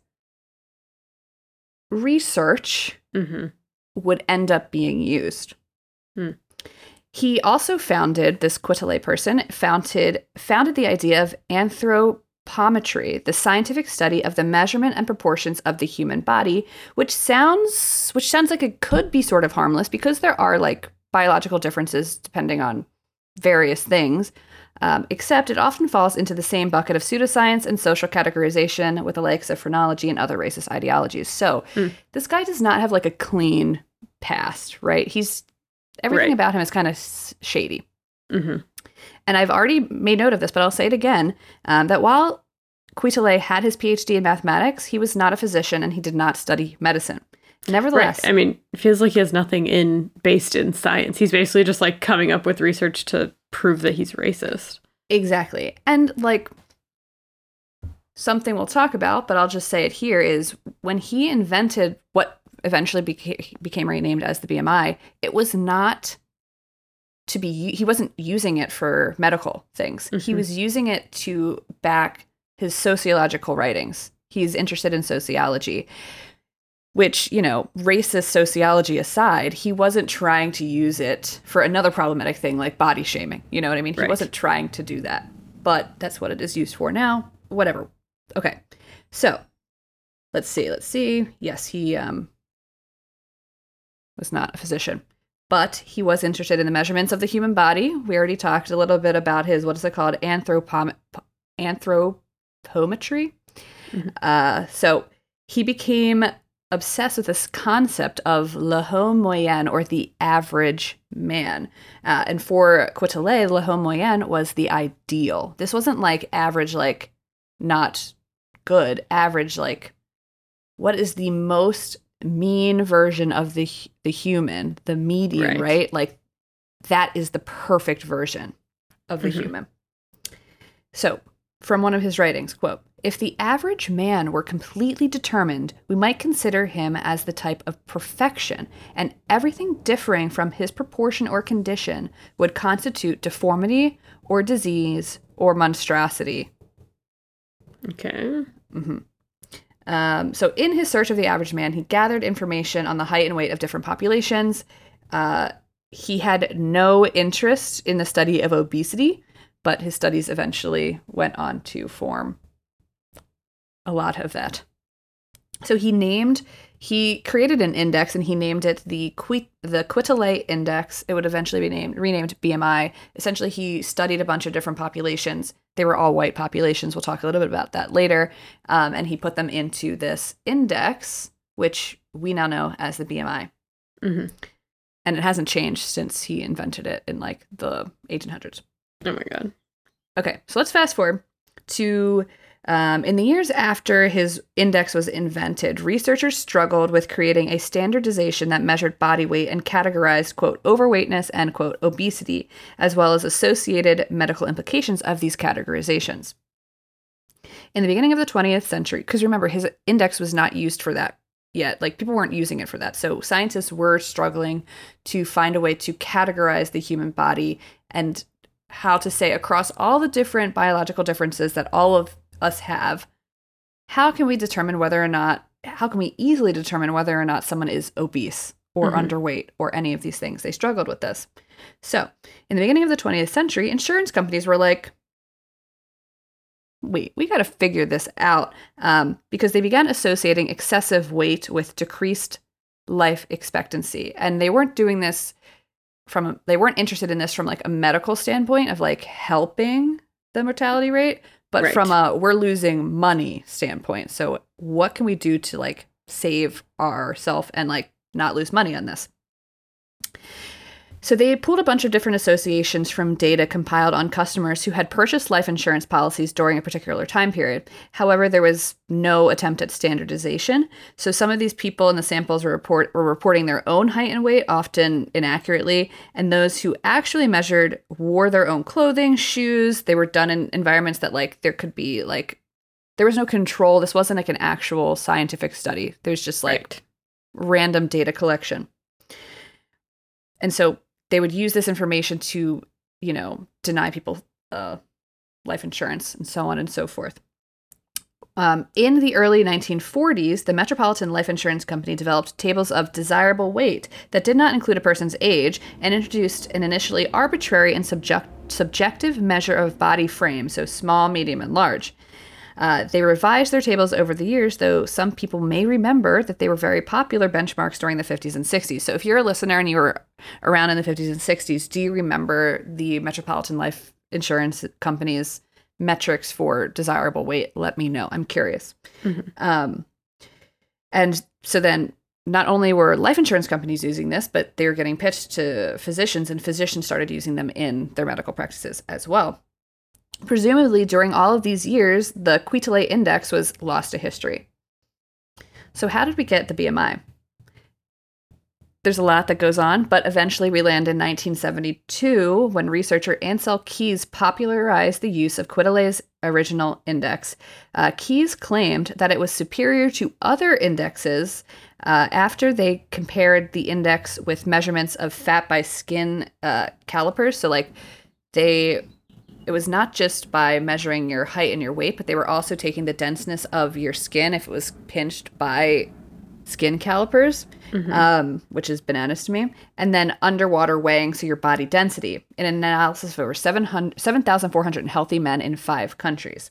research
Mm-hmm.
would end up being used.
Hmm.
He also founded this Quetelet person founded founded the idea of anthropometry, the scientific study of the measurement and proportions of the human body, which sounds which sounds like it could be sort of harmless because there are like biological differences depending on various things. Um, except it often falls into the same bucket of pseudoscience and social categorization with the likes of phrenology and other racist ideologies. So
Hmm.
this guy does not have like a clean past, right? He's everything
Right.
about him is kind of s- shady.
Mm-hmm.
And I've already made note of this, but I'll say it again um, that while Quetelet had his PhD in mathematics, he was not a physician and he did not study medicine. Nevertheless,
Right. I mean, it feels like he has nothing in based in science. He's basically just like coming up with research to prove that he's racist.
Exactly. And like something we'll talk about, but I'll just say it here is when he invented what eventually became, became renamed as the BMI, it was not to be he wasn't using it for medical things. He
Mhm.
was using it to back his sociological writings. He's interested in sociology, which, you know, racist sociology aside, he wasn't trying to use it for another problematic thing like body shaming. You know what I mean? He wasn't trying to do that. But that's what it is used for now. Whatever. Okay. So, let's see. Let's see. Yes, he um was not a physician but he was interested in the measurements of the human body. We already talked a little bit about his what is it called anthropom- anthropometry.
Mhm.
Uh, so he became obsessed with this concept of le homme moyen or the average man. Uh, and for Quetelet, le homme moyen was the ideal. This wasn't like average, like not good, average, like what is the most mean version of the the human, the median,
Right.
right? Like that is the perfect version of the
Mhm.
human. So, from one of his writings, quote, if the average man were completely determined, we might consider him as the type of perfection, and everything differing from his proportion or condition would constitute deformity or disease or monstrosity.
Okay.
Mm-hmm. Um, so, in his search of the average man, he gathered information on the height and weight of different populations. Uh, he had no interest in the study of obesity, but his studies eventually went on to form a lot of that. So he named, he created an index and he named it the the Quetelet Index. It would eventually be named renamed BMI. Essentially, he studied a bunch of different populations. They were all white populations. We'll talk a little bit about that later. Um, and he put them into this index, which we now know as the BMI.
hmm
And it hasn't changed since he invented it in like the 1800s.
Oh my god.
Okay, so let's fast forward to um, in the years after his index was invented, researchers struggled with creating a standardization that measured body weight and categorized, quote, overweightness and, quote, obesity, as well as associated medical implications of these categorizations. In the beginning of the 20th century, because remember, his index was not used for that yet. Like, people weren't using it for that. So, scientists were struggling to find a way to categorize the human body and how to say across all the different biological differences that all of us have, how can we determine whether or not, how can we easily determine whether or not someone is obese or
Mhm.
underweight or any of these things? They struggled with this. So, in the beginning of the 20th century, insurance companies were like, wait, we got to figure this out um, because they began associating excessive weight with decreased life expectancy. And they weren't doing this from, they weren't interested in this from like a medical standpoint of like helping the mortality rate, but
Right.
from a we're losing money standpoint. So, what can we do to like save ourself and like not lose money on this? So they pulled a bunch of different associations from data compiled on customers who had purchased life insurance policies during a particular time period. However, there was no attempt at standardization. So some of these people in the samples were, report, were reporting their own height and weight, often inaccurately, and those who actually measured wore their own clothing, shoes. They were done in environments that like there could be like there was no control. This wasn't like an actual scientific study. There's just like
Right.
random data collection. And so they would use this information to, you know, deny people uh, life insurance and so on and so forth. Um, in the early 1940s, the Metropolitan Life Insurance Company developed tables of desirable weight that did not include a person's age and introduced an initially arbitrary and subject- subjective measure of body frame, so small, medium, and large. Uh, they revised their tables over the years, though some people may remember that they were very popular benchmarks during the 50s and 60s. So if you're a listener and you were around in the 50s and 60s, do you remember the Metropolitan Life Insurance Company's metrics for desirable weight? Let me know. I'm curious.
Mhm.
Um, and so then not only were life insurance companies using this, but they were getting pitched to physicians, and physicians started using them in their medical practices as well. Presumably, during all of these years, the Quetelet index was lost to history. So, how did we get the BMI? There's a lot that goes on, but eventually we land in 1972 when researcher Ancel Keys popularized the use of Quetelet's original index, uh, Keys claimed that it was superior to other indexes uh, after they compared the index with measurements of fat by skin uh, calipers. So, like, they it was not just by measuring your height and your weight, but they were also taking the denseness of your skin if it was pinched by skin calipers, um, which is bananas to me, and then underwater weighing, so your body density, in an analysis of over 700 7,400 healthy men in five countries.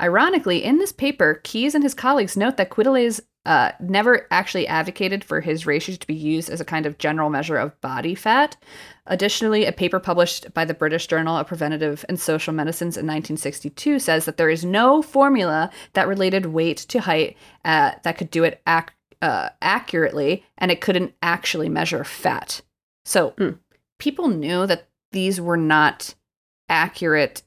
Ironically, in this paper, Keys and his colleagues note that Quetelet's uh, never actually advocated for his ratio to be used as a kind of general measure of body fat. Additionally, a paper published by the British Journal of Preventive and Social Medicines in 1962 says that there is no formula that related weight to height uh, that could do it ac- uh, accurately, and it couldn't actually measure fat. So
Hmm.
people knew that these were not accurate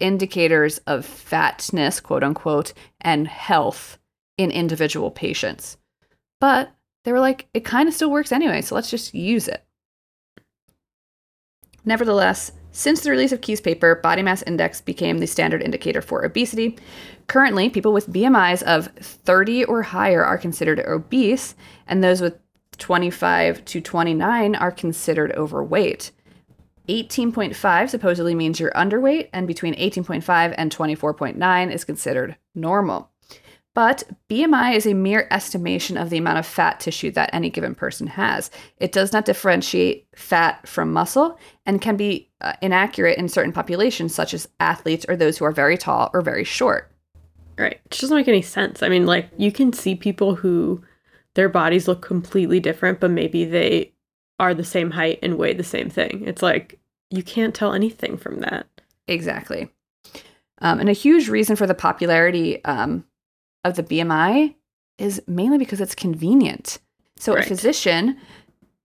indicators of fatness, quote unquote, and health in individual patients. But they were like, it kind of still works anyway, so let's just use it. Nevertheless, since the release of Keys' paper, body mass index became the standard indicator for obesity. Currently, people with BMIs of 30 or higher are considered obese, and those with 25 to 29 are considered overweight. 18.5 supposedly means you're underweight, and between 18.5 and 24.9 is considered normal. But BMI is a mere estimation of the amount of fat tissue that any given person has. It does not differentiate fat from muscle and can be uh, inaccurate in certain populations, such as athletes or those who are very tall or very short.
Right. It doesn't make any sense. I mean, like, you can see people who their bodies look completely different, but maybe they are the same height and weigh the same thing. It's like, you can't tell anything from that.
Exactly. Um, and a huge reason for the popularity um, of the BMI is mainly because it's convenient. So
Right.
a physician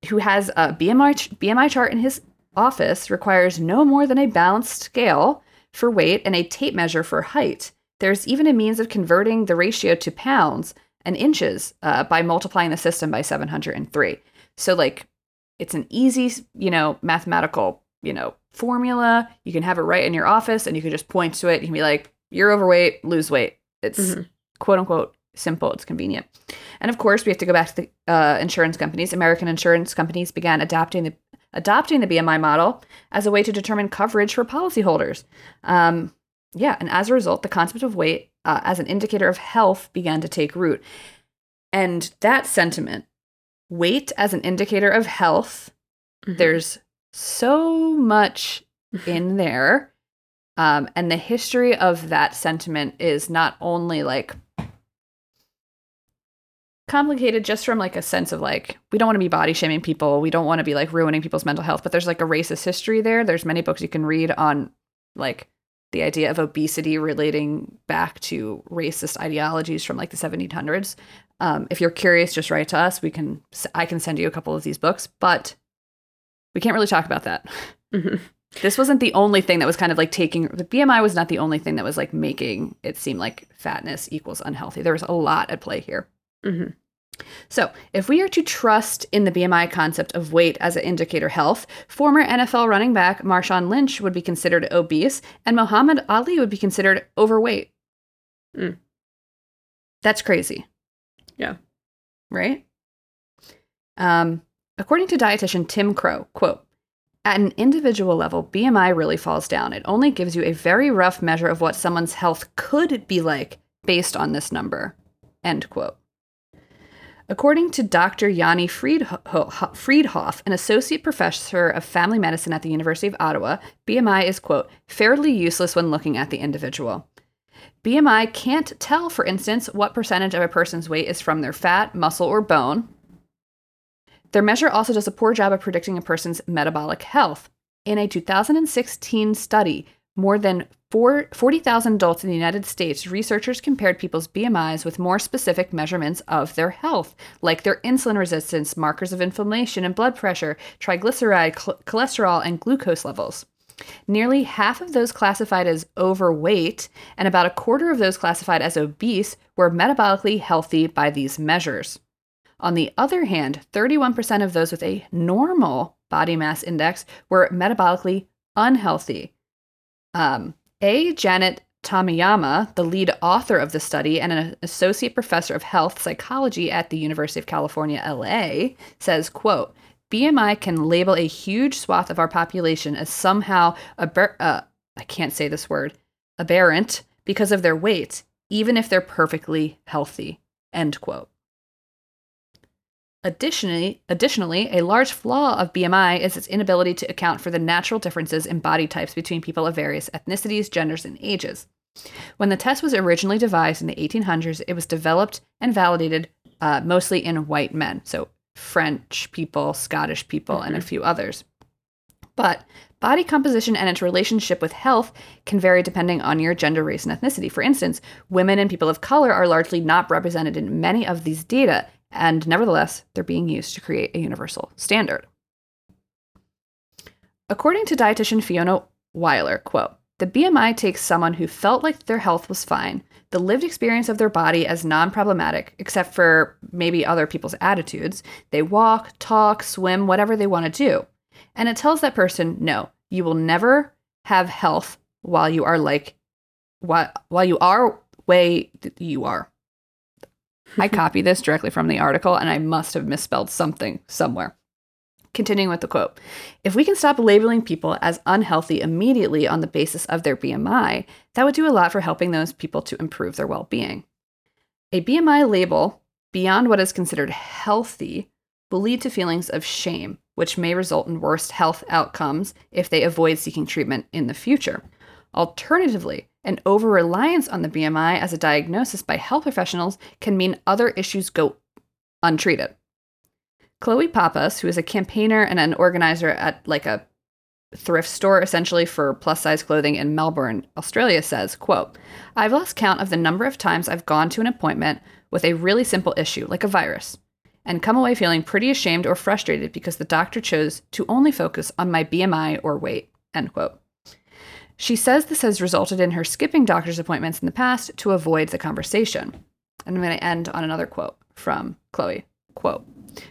who has a BMI ch- BMI chart in his office requires no more than a balanced scale for weight and a tape measure for height. There's even a means of converting the ratio to pounds and inches uh, by multiplying the system by 703. So like it's an easy, you know, mathematical, you know, formula. You can have it right in your office and you can just point to it. You can be like, you're overweight, lose weight. It's
Mhm.
Quote unquote simple, it's convenient. And of course, we have to go back to the uh, insurance companies. American insurance companies began adapting the adopting the BMI model as a way to determine coverage for policyholders. Um, yeah, and as a result, the concept of weight uh, as an indicator of health began to take root. And that sentiment, weight as an indicator of health,
Mhm.
there's so much in there. Um, and the history of that sentiment is not only like complicated just from like a sense of like we don't want to be body shaming people we don't want to be like ruining people's mental health but there's like a racist history there there's many books you can read on like the idea of obesity relating back to racist ideologies from like the 1700s um, if you're curious just write to us we can i can send you a couple of these books but we can't really talk about that
Mhm.
this wasn't the only thing that was kind of like taking the BMI was not the only thing that was like making it seem like fatness equals unhealthy. There was a lot at play here.
Mhm.
So, if we are to trust in the BMI concept of weight as an indicator health, former NFL running back Marshawn Lynch would be considered obese and Muhammad Ali would be considered overweight.
Mm.
That's crazy.
Yeah.
Right? Um, according to dietitian Tim Crowe, quote, at an individual level, BMI really falls down. It only gives you a very rough measure of what someone's health could be like based on this number. End quote. According to Dr. Yanni Friedho- Freedhoff, an associate professor of family medicine at the University of Ottawa, BMI is, quote, fairly useless when looking at the individual. BMI can't tell, for instance, what percentage of a person's weight is from their fat, muscle, or bone. Their measure also does a poor job of predicting a person's metabolic health. In a 2016 study, more than four- 40,000 adults in the United States, researchers compared people's BMIs with more specific measurements of their health, like their insulin resistance, markers of inflammation and blood pressure, triglyceride, chl- cholesterol, and glucose levels. Nearly half of those classified as overweight and about a quarter of those classified as obese were metabolically healthy by these measures. On the other hand, 31% of those with a normal body mass index were metabolically unhealthy. Um, a. Janet Tomiyama, the lead author of the study and an associate professor of health psychology at the University of California, LA, says, quote, BMI can label a huge swath of our population as somehow aber- uh, I can't say this word, aberrant because of their weight, even if they're perfectly healthy. End quote. Additionally, additionally, a large flaw of BMI is its inability to account for the natural differences in body types between people of various ethnicities, genders, and ages. When the test was originally devised in the 1800s, it was developed and validated uh, mostly in white men, so French people, Scottish people, and a few others. But body composition and its relationship with health can vary depending on your gender, race, and ethnicity. For instance, women and people of color are largely not represented in many of these data, and nevertheless, they're being used to create a universal standard. According to dietitian Fiona Willer, quote, the BMI takes someone who felt like their health was fine, the lived experience of their body as non problematic, except for maybe other people's attitudes. They walk, talk, swim, whatever they want to do. And it tells that person, no, you will never have health while you are like, while, while you are way you are. I copy this directly from the article and I must have misspelled something somewhere. Continuing with the quote If we can stop labeling people as unhealthy immediately on the basis of their BMI, that would do a lot for helping those people to improve their well being. A BMI label, beyond what is considered healthy, will lead to feelings of shame, which may result in worse health outcomes if they avoid seeking treatment in the future. Alternatively, an over reliance on the BMI as a diagnosis by health professionals can mean other issues go untreated. Chloe Pappas, who is a campaigner and an organizer at like a thrift store essentially for plus size clothing in Melbourne, Australia says, quote, I've lost count of the number of times I've gone to an appointment with a really simple issue, like a virus, and come away feeling pretty ashamed or frustrated because the doctor chose to only focus on my BMI or weight, end quote. She says this has resulted in her skipping doctor's appointments in the past to avoid the conversation. And I'm going to end on another quote from Chloe. Quote,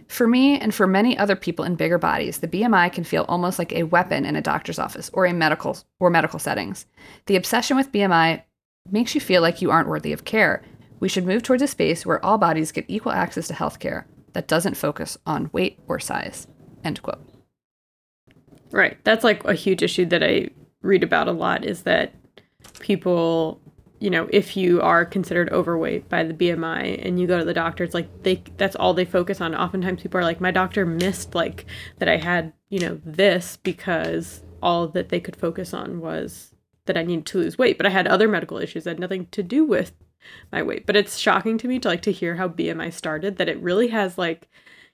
for me and for many other people in bigger bodies, the BMI can feel almost like a weapon in a doctor's office or a medical or medical settings. The obsession with BMI makes you feel like you aren't worthy of care. We should move towards a space where all bodies get equal access to health care that doesn't focus on weight or size. End quote.
Right. That's like a huge issue that I read about a lot is that people you know if you are considered overweight by the bmi and you go to the doctor it's like they that's all they focus on. Oftentimes people are like my doctor missed like that i had you know this because all that they could focus on was that i needed to lose weight. But i had other medical issues that had nothing to do with my weight. But it's shocking to me to like to hear how bmi started that it really has like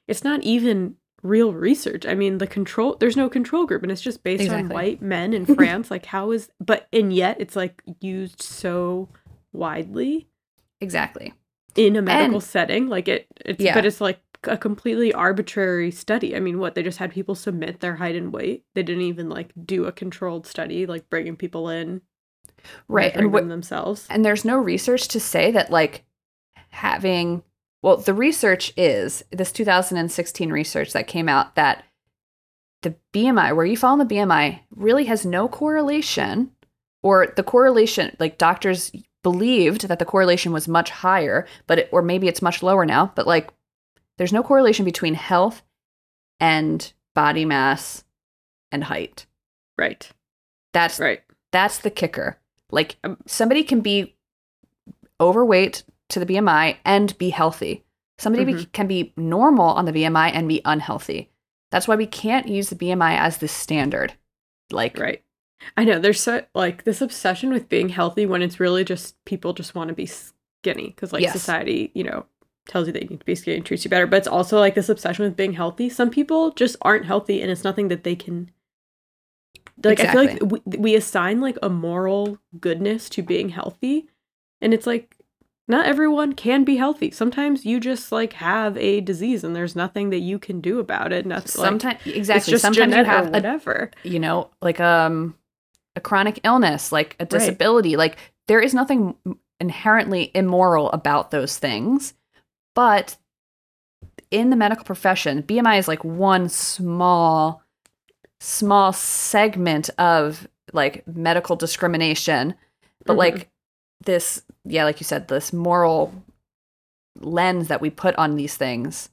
it's not even real research. I mean, the control there's no control group and it's just based exactly. on white men in France. like how is but and yet it's like used so widely.
Exactly.
In a medical and, setting. Like it it's yeah. but it's like a completely arbitrary study. I mean, what they just had people submit their height and weight. They didn't even like do a controlled study, like bringing people in,
right,
and wh- themselves.
And there's no research to say that like having well, the research is this 2016 research that came out that the BMI, where you fall in the BMI, really has no correlation, or the correlation, like doctors believed that the correlation was much higher, but it, or maybe it's much lower now, but like there's no correlation between health and body mass and height.
Right.
That's right. That's the kicker. Like um, somebody can be overweight to the BMI and be healthy. Somebody mm-hmm. be, can be normal on the BMI and be unhealthy. That's why we can't use the BMI as the standard. Like,
right. I know there's so like this obsession with being healthy when it's really just people just want to be skinny because like yes. society, you know, tells you that you need to be skinny and treats you better. But it's also like this obsession with being healthy. Some people just aren't healthy, and it's nothing that they can. Like exactly. I feel like we, we assign like a moral goodness to being healthy, and it's like not everyone can be healthy. Sometimes you just like have a disease and there's nothing that you can do about it. Nothing
sometimes like, exactly. Sometimes you have whatever. A, you know, like um a chronic illness, like a disability. Right. Like there is nothing inherently immoral about those things. But in the medical profession, BMI is like one small small segment of like medical discrimination but
Mhm.
like this yeah like you said this moral lens that we put on these things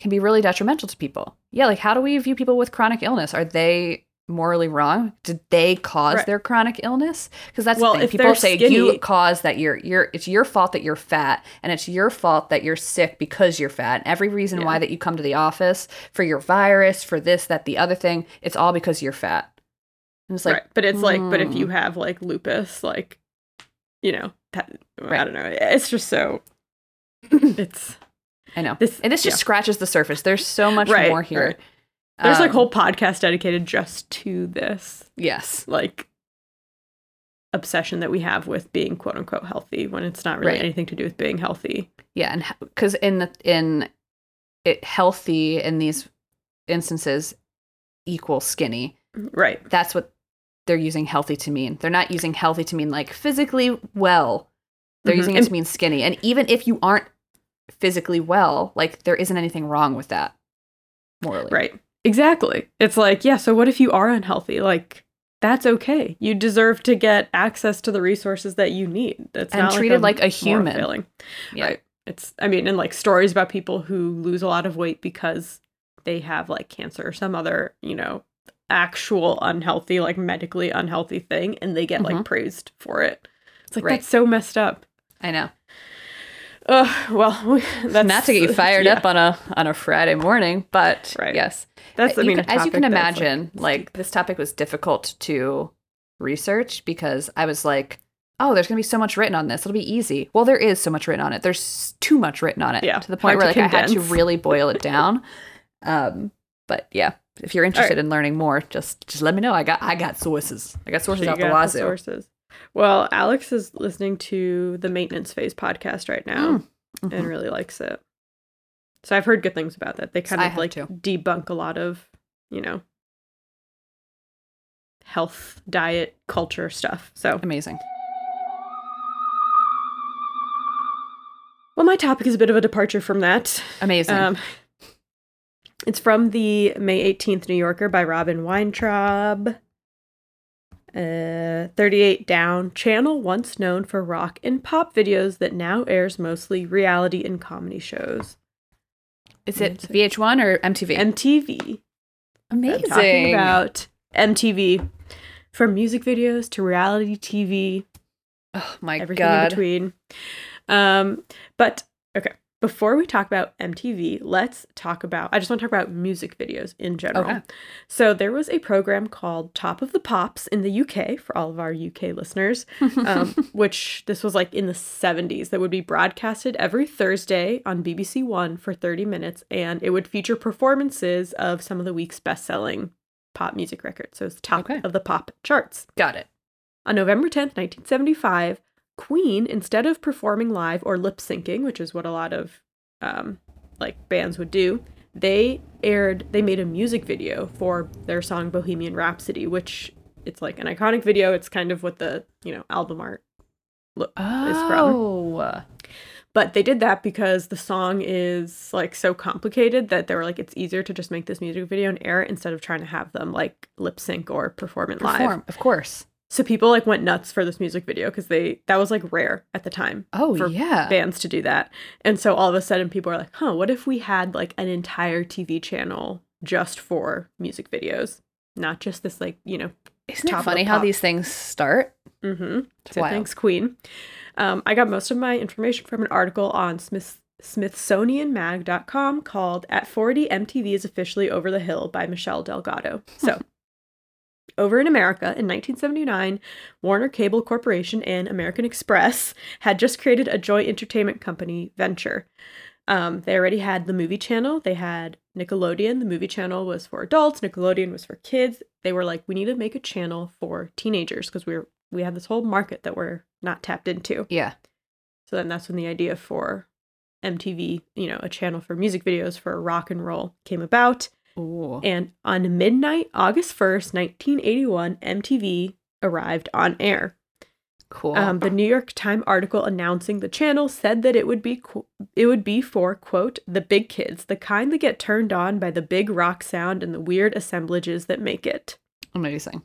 can be really detrimental to people yeah like how do we view people with chronic illness are they morally wrong did they cause
Right.
their chronic illness because that's
Well,
the thing
if
people say you
skinny-
caused that you're you're it's your fault that you're fat and it's your fault that you're sick because you're fat and every reason why that you come to the office for your virus for this that the other thing it's all because you're fat and it's like
right. But it's like, but if you
hmm.
have like lupus, like, you know, that, I don't know. It's just so. it's
I know.
this.
And this just
yeah.
scratches the surface. There's so much
Right,
more here.
right. There's like
Um,
whole podcast dedicated just to this,
yes,
like, obsession that we have with being quote unquote healthy when it's not really
Right.
anything to do with being healthy.
yeah, and because in the in it healthy in these instances equal skinny.
Right.
That's what they're using healthy to mean. They're not using healthy to mean like physically well. They're
Mhm.
using it to mean skinny. And even if you aren't physically well, like there isn't anything wrong with that morally.
Right. Exactly. It's like, yeah, so what if you are unhealthy? Like, that's okay. You deserve to get access to the resources that you need. That's
And
not
treated like a
moral
human.
failing.
Yeah.
Right. It's I mean, and like stories about people who lose a lot of weight because they have like cancer or some other, you know, actual unhealthy, like medically unhealthy thing, and they get like
Mhm.
praised for it. It's like
Right.
that's so messed up.
I know.
Ugh, well, we, that's
not to get you fired
yeah.
up on a on a Friday morning, but
Right.
yes,
That's I
You
mean,
can- as you can
topic that's, like,
imagine, like, this topic was difficult to research because I was like, oh, there's gonna be so much written on this. It'll be easy. Well, there is so much written on it. There's too much written on it
Yeah,
to the point
hard
where
to
like I had to really boil it down. um, but yeah, if you're interested in learning more, just just let me know. I got I got sources. I got sources
You
out the
got
wazoo.
sources. Well, Alex is listening to the Maintenance Phase podcast right now
Mm, mhm.
and really likes it. So I've heard good things about that. They kind of like
too.
debunk a lot of, you know, health, diet, culture stuff. So,
Amazing.
well, my topic is a bit of a departure from that.
Amazing.
Um, it's from the May 18th New Yorker by Robyn Weintraub. Uh, 38 Down, channel once known for rock and pop videos that now airs mostly reality and comedy shows.
Is it. VH1 or MTV?
MTV.
Amazing.
I'm talking about MTV. From music videos to reality TV,
oh my god.
everything in between. Um, but okay, before we talk about MTV, let's talk about. I just want to talk about music videos in general.
Okay.
So there was a program called Top of the Pops in the UK for all of our UK listeners, um, which this was like in the 70s that would be broadcasted every Thursday on BBC One for 30 minutes, and it would feature performances of some of the week's best-selling pop music records. So it's top
Okay.
of the pop charts.
got it.
On November 10th, 1975, Queen, instead of performing live or lip syncing, which is what a lot of um, like bands would do, they aired, they made a music video for their song Bohemian Rhapsody, which it's like an iconic video. It's kind of what the, you know, album art look is from.
Oh.
But they did that because the song is like so complicated that they were like, it's easier to just make this music video and air it instead of trying to have them like lip sync or perform it live.
Of course.
So people like went nuts for this music video because they that was like rare at the time
Oh
for
yeah.
bands to do that. And so all of a sudden people are like, huh, what if we had like an entire TV channel just for music videos? Not just this like, you know,
Isn't it funny how these things start?
mm-hmm.
It's
So
wild.
thanks, Queen. Um, I got most of my information from an article on Smith SmithsonianMag.com called At 40 MTV is Officially Over the Hill by Michelle Delgado. So, over in America in 1979, Warner Cable Corporation and American Express had just created a joint entertainment company venture. Um, they already had the movie channel. They had Nickelodeon. The movie channel was for adults. Nickelodeon was for kids. They were like, we need to make a channel for teenagers because we're we have this whole market that we're not tapped into.
Yeah.
So then that's when the idea for MTV, you know, a channel for music videos for rock and roll came about.
Ooh.
And on midnight, August 1st, 1981, MTV arrived on air.
Cool.
Um, the New York Times article announcing the channel said that it would be qu- it would be for quote the big kids, the kind that get turned on by the big rock sound and the weird assemblages that make it.
Amazing.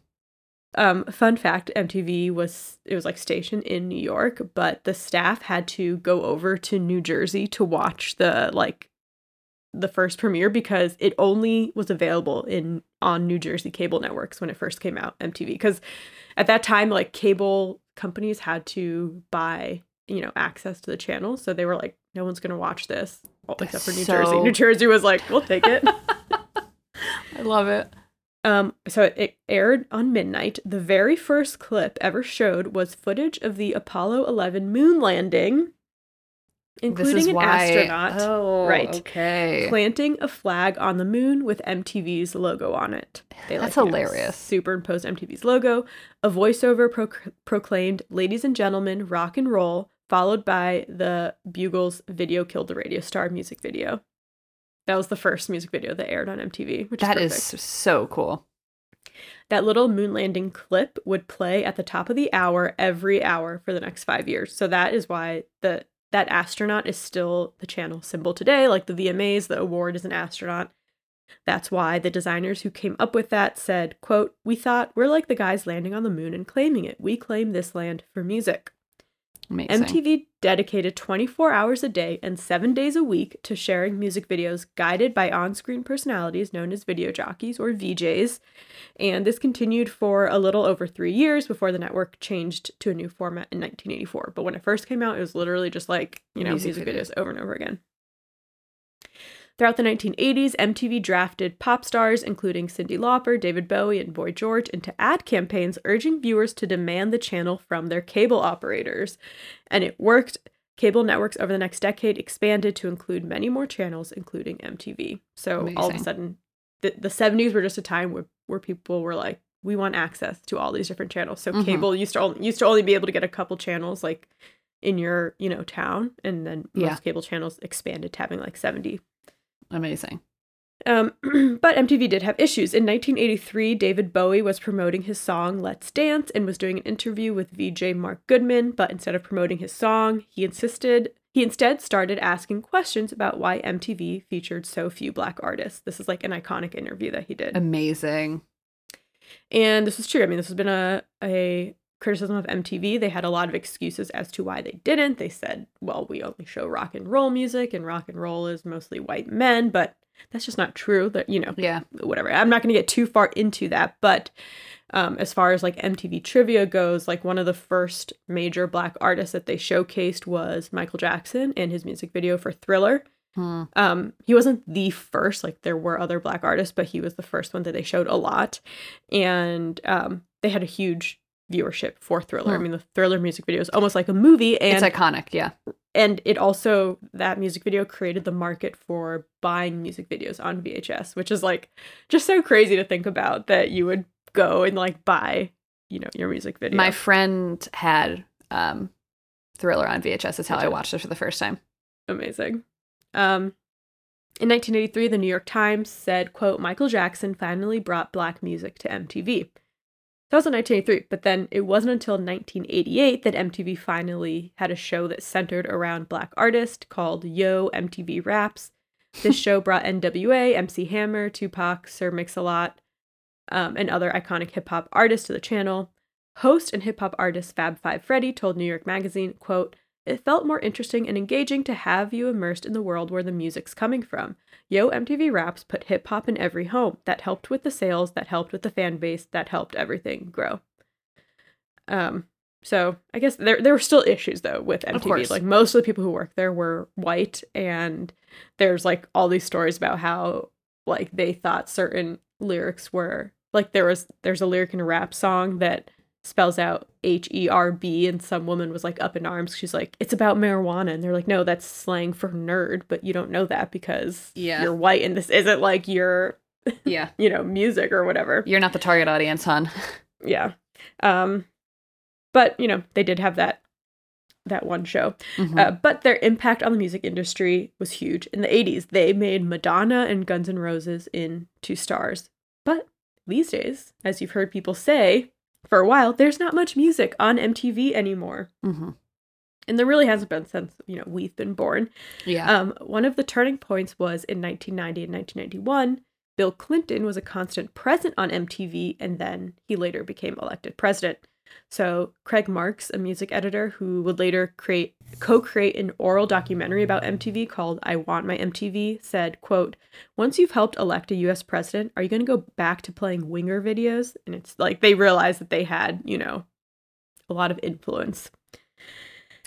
um, fun fact: MTV was it was like stationed in New York, but the staff had to go over to New Jersey to watch the like the first premiere because it only was available in on New Jersey cable networks when it first came out. MTV because at that time, like cable companies had to buy you know access to the channel, so they were like, no one's gonna watch this except for New
so-
Jersey. New Jersey was like, we'll take it.
I love it.
Um, so it aired on midnight. The very first clip ever showed was footage of the Apollo 11 moon landing, including an astronaut
Oh,
Right.
Okay.
planting a flag on the moon with MTV's logo on it. They
That's
you know,
hilarious.
superimposed MTV's logo. A voiceover proc- proclaimed, "Ladies and gentlemen, rock and roll," followed by the Buggles' "Video Killed the Radio Star" music video. That was the first music video that aired on MTV, which
That
is
is so cool.
that little moon landing clip would play at the top of the hour every hour for the next five years. So that is why the that astronaut is still the channel symbol today. Like the VMAs, the award is an astronaut. That's why the designers who came up with that said, quote, We thought we're like the guys landing on the moon and claiming it. We claim this land for music.
Amazing.
MTV dedicated 24 hours a day and seven days a week to sharing music videos guided by on screen personalities known as video jockeys or VJs. And this continued for a little over three years before the network changed to a new format in 1984. But when it first came out, it was literally just like, you know,
Music
music, videos over and over again. Throughout the 1980s, MTV drafted pop stars, including Cyndi Lauper, David Bowie, and Boy George, into ad campaigns urging viewers to demand the channel from their cable operators. And it worked. Cable networks over the next decade expanded to include many more channels, including MTV. So all of a sudden, the, the 70s were just a time where, where people were like, we want access to all these different channels. So
Mhm.
cable used to only, used to only be able to get a couple channels like in your, you know, town. And then most
Yeah.
cable channels expanded to having like 70
Amazing.
um, but MTV did have issues. In 1983, David Bowie was promoting his song Let's Dance and was doing an interview with VJ Mark Goodman, but instead of promoting his song, he insisted he instead started asking questions about why MTV featured so few black artists. This is like an iconic interview that he did.
Amazing.
And this is true. I mean, this has been a, a criticism of MTV. They had a lot of excuses as to why they didn't. They said, well, we only show rock and roll music, and rock and roll is mostly white men, but that's just not true. That, you know,
Yeah.
whatever. I'm not going to get too far into that, but um, as far as like MTV trivia goes, like one of the first major black artists that they showcased was Michael Jackson and his music video for Thriller.
Hmm.
Um, he wasn't the first, like there were other black artists, but he was the first one that they showed a lot. And um, they had a huge viewership for Thriller. I
Hmm.
mean, the Thriller music video is almost like a movie, and
it's iconic. Yeah.
and it also that music video created the market for buying music videos on VHS, which is like just so crazy to think about that you would go and like buy, you know, your music video.
My friend had um, Thriller on VHS. That's how I watched it for the first time.
Amazing. Um, in 1983, the New York Times said, "quote Michael Jackson finally brought black music to MTV." That was in 1983, but then it wasn't until 1988 that MTV finally had a show that centered around black artists called Yo MTV Raps. This show brought NWA, MC Hammer, Tupac, Sir Mix-a-Lot, um, and other iconic hip hop artists to the channel. Host and hip hop artist Fab Five Freddy told New York Magazine, quote, it felt more interesting and engaging to have you immersed in the world where the music's coming from. Yo MTV Raps put hip hop in every home. That helped with the sales, that helped with the fan base, that helped everything grow. Um, so I guess there there were still issues though with MTV. Like most of the people who worked there were white, and there's like all these stories about how like they thought certain lyrics were like there was there's a lyric in a rap song that spells out H E R B, and some woman was like up in arms. She's like, "It's about marijuana," and they're like, "No, that's slang for nerd." But you don't know that because
Yeah.
you're white, and this isn't like your
Yeah.
you know music or whatever.
You're not the target audience, hon.
Yeah, um, but you know they did have that that one show.
Mhm.
Uh, but their impact on the music industry was huge. In the 80s, they made Madonna and Guns N' Roses into stars. But these days, as you've heard people say for a while, there's not much music on MTV anymore.
Mhm.
And there really hasn't been since, you know, we've been born.
Yeah.
Um, one of the turning points was in 1990 and 1991. Bill Clinton was a constant present on MTV, and then he later became elected president. So Craig Marks, a music editor who would later create co-create an oral documentary about MTV called I Want My MTV, said, quote, Once you've helped elect a US president, are you gonna go back to playing winger videos? And it's like they realized that they had, you know, a lot of influence.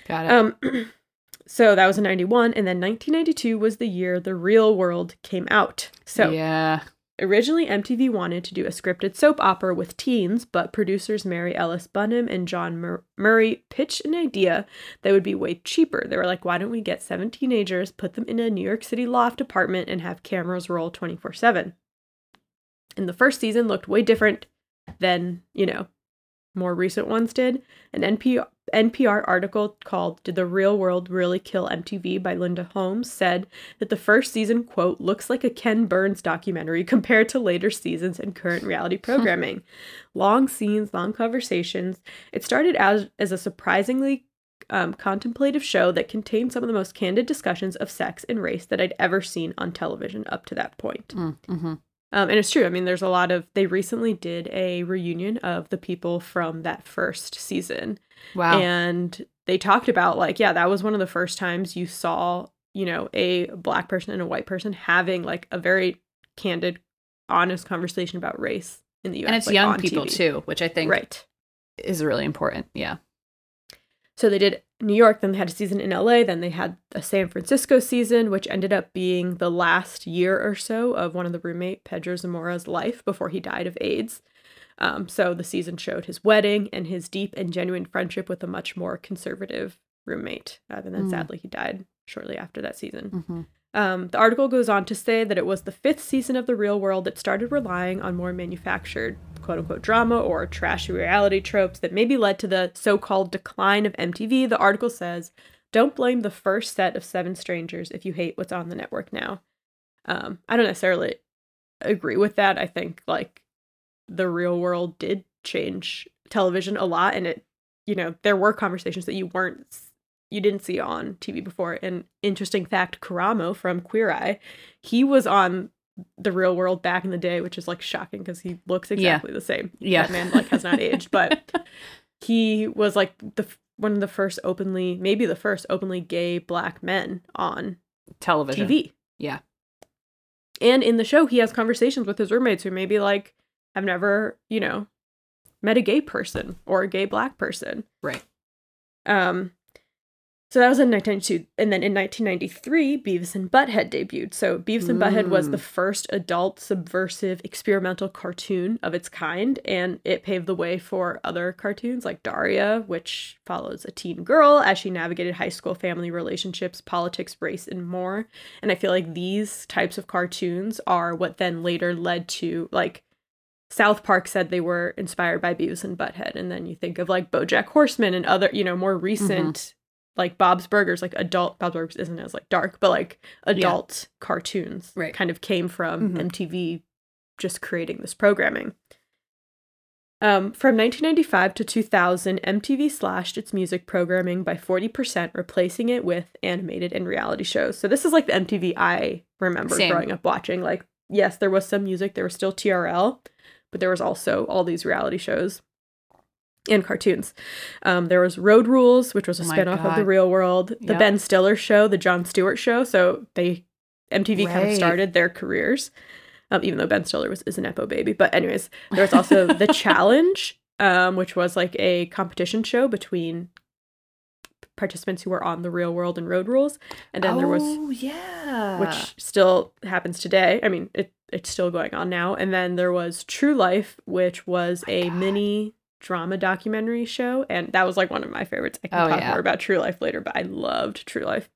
Got it.
Um so that was in 91 and then 1992 was the year the real world came out. So
yeah.
Originally, MTV wanted to do a scripted soap opera with teens, but producers Mary Ellis Bunim and John Mur- Murray pitched an idea that would be way cheaper. They were like, why don't we get seven teenagers, put them in a New York City loft apartment, and have cameras roll 24 7? And the first season looked way different than, you know, more recent ones did. And NPR, NPR article called Did the Real World Really Kill MTV by Linda Holmes said that the first season, quote, looks like a Ken Burns documentary compared to later seasons and current reality programming. long scenes, long conversations. It started as, as a surprisingly um, contemplative show that contained some of the most candid discussions of sex and race that I'd ever seen on television up to that point.
Mm-hmm.
Um, and it's true. I mean, there's a lot of. They recently did a reunion of the people from that first season.
Wow.
And they talked about, like, yeah, that was one of the first times you saw, you know, a black person and a white person having, like, a very candid, honest conversation about race in the US.
and it's
like,
young people
TV.
too, which I think
Right.
is really important. Yeah.
So they did New York, then they had a season in LA, then they had a San Francisco season, which ended up being the last year or so of one of the roommate, Pedro Zamora's life before he died of AIDS. Um, so the season showed his wedding and his deep and genuine friendship with a much more conservative roommate. Uh, and then
Mm.
sadly, he died shortly after that season.
Mm-hmm.
Um, the article goes on to say that it was the fifth season of The Real World that started relying on more manufactured, quote unquote, drama or trashy reality tropes that maybe led to the so called decline of MTV. The article says, Don't blame the first set of Seven Strangers if you hate what's on the network now. Um, I don't necessarily agree with that. I think, like, the real world did change television a lot, and it, you know, there were conversations that you weren't you didn't see on TV before. And interesting fact, Karamo from Queer Eye, he was on the real world back in the day, which is like shocking because he looks
Yeah.
exactly the same.
Yeah.
That man like has not aged, but he was like the one of the first openly, maybe the first openly gay black men on
Television.
TV.
Yeah.
And in the show, he has conversations with his roommates who maybe like have never, you know, met a gay person or a gay black person.
Right.
Um, so that was in 1992. And then in 1993, Beavis and Butthead debuted. So Beavis and Butthead was the
Mm.
first adult subversive experimental cartoon of its kind. And it paved the way for other cartoons like Daria, which follows a teen girl as she navigated high school family relationships, politics, race, and more. And I feel like these types of cartoons are what then later led to like South Park said they were inspired by Beavis and Butthead, and then you think of like BoJack Horseman and other, you know, more recent like Bob's Burgers, like adult Bob's Burgers isn't as like dark, but like adult cartoons,
Right.
Kind of came from
Mhm.
MTV just creating this programming. Um, from 1995 to 2000, MTV slashed its music programming by 40%, replacing it with animated and reality shows. So this is like the MTV I remember
Same.
growing up watching. Like, yes, there was some music, there was still TRL, but there was also all these reality shows and cartoons. Um, there was Road Rules, which was a
Oh
spinoff of The Real World, the
Yep.
Ben Stiller show, the Jon Stewart show. So they MTV kind of started their careers, um, even though Ben Stiller was is an Epo baby. But anyways, there was also the Challenge, um, which was like a competition show between participants who were on The Real World and Road Rules, and then there was
Oh yeah.
which still happens today. I mean, it it's still going on now. And then there was True Life, which was a
God.
mini drama documentary show, and that was like one of my favorites. I can
Oh,
talk
yeah.
more about True Life later, but I loved True Life.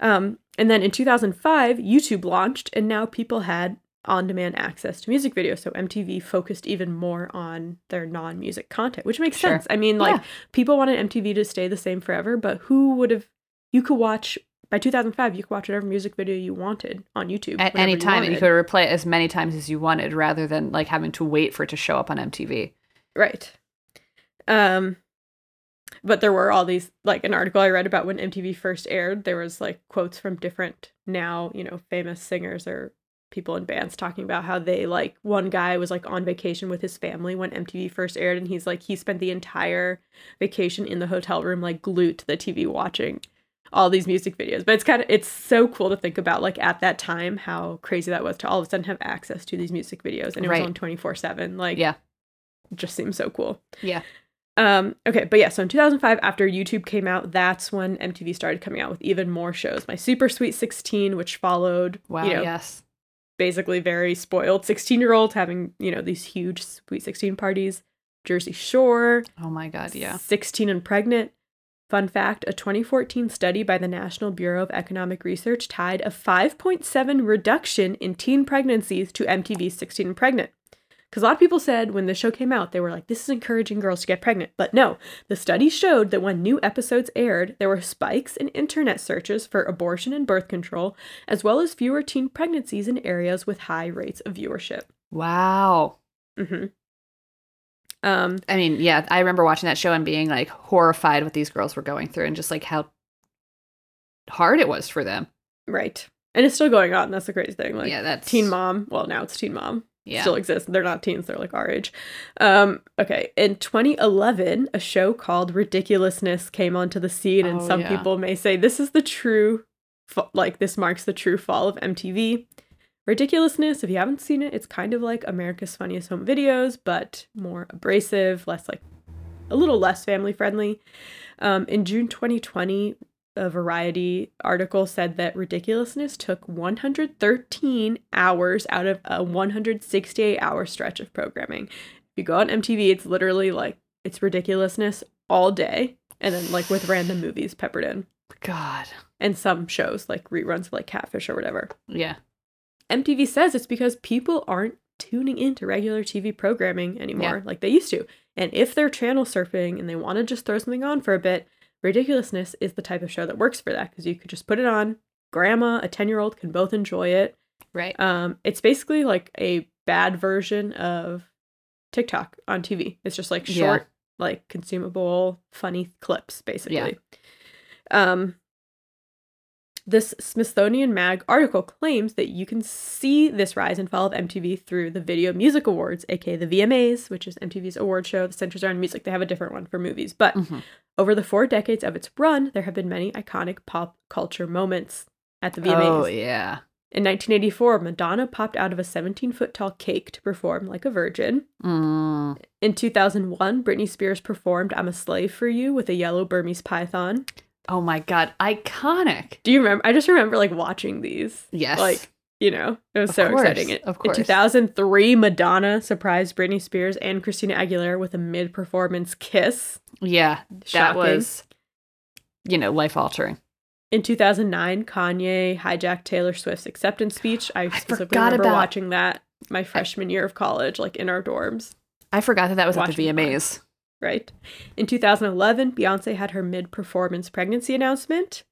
Um, and then in 2005, YouTube launched, and now people had on-demand access to music videos. So MTV focused even more on their non-music content, which makes
Sure.
sense. I mean, like
Yeah.
people wanted MTV to stay the same forever, but who would have? You could watch by 2005. You could watch whatever music video you wanted on YouTube
At any time, you
wanted.
could replay it as many times as you wanted, rather than like having to wait for it to show up on MTV.
Right. Um but there were all these like an article I read about when MTV first aired, there was like quotes from different now, you know, famous singers or people in bands talking about how they like one guy was like on vacation with his family when MTV first aired and he's like he spent the entire vacation in the hotel room like glued to the TV watching all these music videos. But it's kind of it's so cool to think about like at that time how crazy that was to all of a sudden have access to these music videos and it
Right.
was on 24/7 like
Yeah.
it just seems so cool.
Yeah.
Um, okay, but yeah, so in 2005, after YouTube came out, that's when MTV started coming out with even more shows. My Super Sweet 16, which followed,
Wow.
you know,
yes.
basically very spoiled 16 year olds having, you know, these huge Sweet 16 parties. Jersey Shore,
Oh my God. Yeah.
16 and Pregnant. Fun fact a 2014 study by the National Bureau of Economic Research tied a 5.7 reduction in teen pregnancies to MTV's 16 and Pregnant. Because a lot of people said when the show came out, they were like, this is encouraging girls to get pregnant. But no, the study showed that when new episodes aired, there were spikes in internet searches for abortion and birth control, as well as fewer teen pregnancies in areas with high rates of viewership.
Wow.
hmm Um,
I mean, yeah, I remember watching that show and being like horrified what these girls were going through and just like how hard it was for them.
right. And it's still going on. That's the crazy thing. Like,
yeah, that's
Teen Mom. Well, now it's Teen Mom.
Yeah.
Still exist. They're not teens. They're like our age. Um, okay. In 2011, a show called Ridiculousness came onto the scene, and
Oh,
some
yeah.
people may say this is the true, fa- like this marks the true fall of MTV. Ridiculousness. If you haven't seen it, it's kind of like America's Funniest Home Videos, but more abrasive, less like a little less family friendly. Um, in June 2020, a Variety article said that Ridiculousness took 113 hours out of a 168 hour stretch of programming. If you go on MTV, it's literally like it's Ridiculousness all day, and then like with random movies peppered in,
God.
and some shows like reruns of like Catfish or whatever.
Yeah.
MTV says it's because people aren't tuning into regular TV programming anymore
Yeah.
like they used to. And if they're channel surfing and they want to just throw something on for a bit, Ridiculousness is the type of show that works for that because you could just put it on. Grandma, a 10 year old can both enjoy it.
Right.
Um, it's basically like a bad version of TikTok on TV. It's just like
Yeah.
short, like consumable, funny clips, basically. Um, this Smithsonian Mag article claims that you can see this rise and fall of MTV through the Video Music Awards, aka the VMAs, which is MTV's award show that centers around music. They have a different one for movies. But
Mhm.
over the four decades of its run, there have been many iconic pop culture moments at the VMAs.
Oh yeah.
In 1984, Madonna popped out of a 17 foot tall cake to perform like a virgin.
Mm.
In 2001, Britney Spears performed I'm a Slave for You with a yellow Burmese python.
Oh my God. Iconic.
Do you remember? I just remember like watching these.
Yes.
Like, you know, it was
Of
so
course,
exciting. It-
of course.
In 2003, Madonna surprised Britney Spears and Christina Aguilera with a mid performance kiss.
yeah. That was, you know, life altering.
In 2009, Kanye hijacked Taylor Swift's acceptance speech. I specifically
forgot
remember
about-
watching that my freshman year of college, like in our dorms.
I forgot that that was at the
VMAs. mine. Right? In 2011, Beyonce had her mid-performance pregnancy announcement.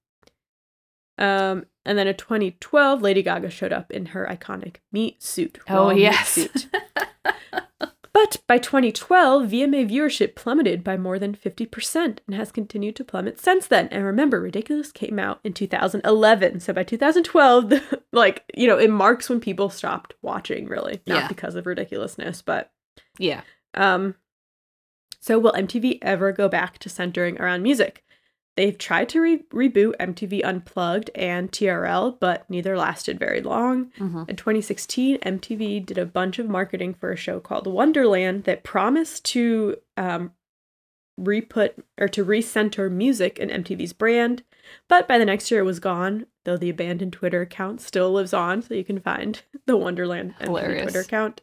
Um, and then in 2012, Lady Gaga showed up in her iconic meat suit.
Oh, yes.
suit. But by 2012, VMA viewership plummeted by more than 50% and has continued to plummet since then. And remember, Ridiculous came out in 2011. So by 2012, the, like, you know, it marks when people stopped watching, really. Not
Yeah.
because of ridiculousness, but
yeah.
um, so will MTV ever go back to centering around music? They've tried to re- reboot MTV Unplugged and TRL, but neither lasted very long.
hmm
In 2016, MTV did a bunch of marketing for a show called Wonderland that promised to um, re-put or to recenter music in MTV's brand, but by the next year it was gone. Though the abandoned Twitter account still lives on, so you can find the Wonderland MTV Twitter account.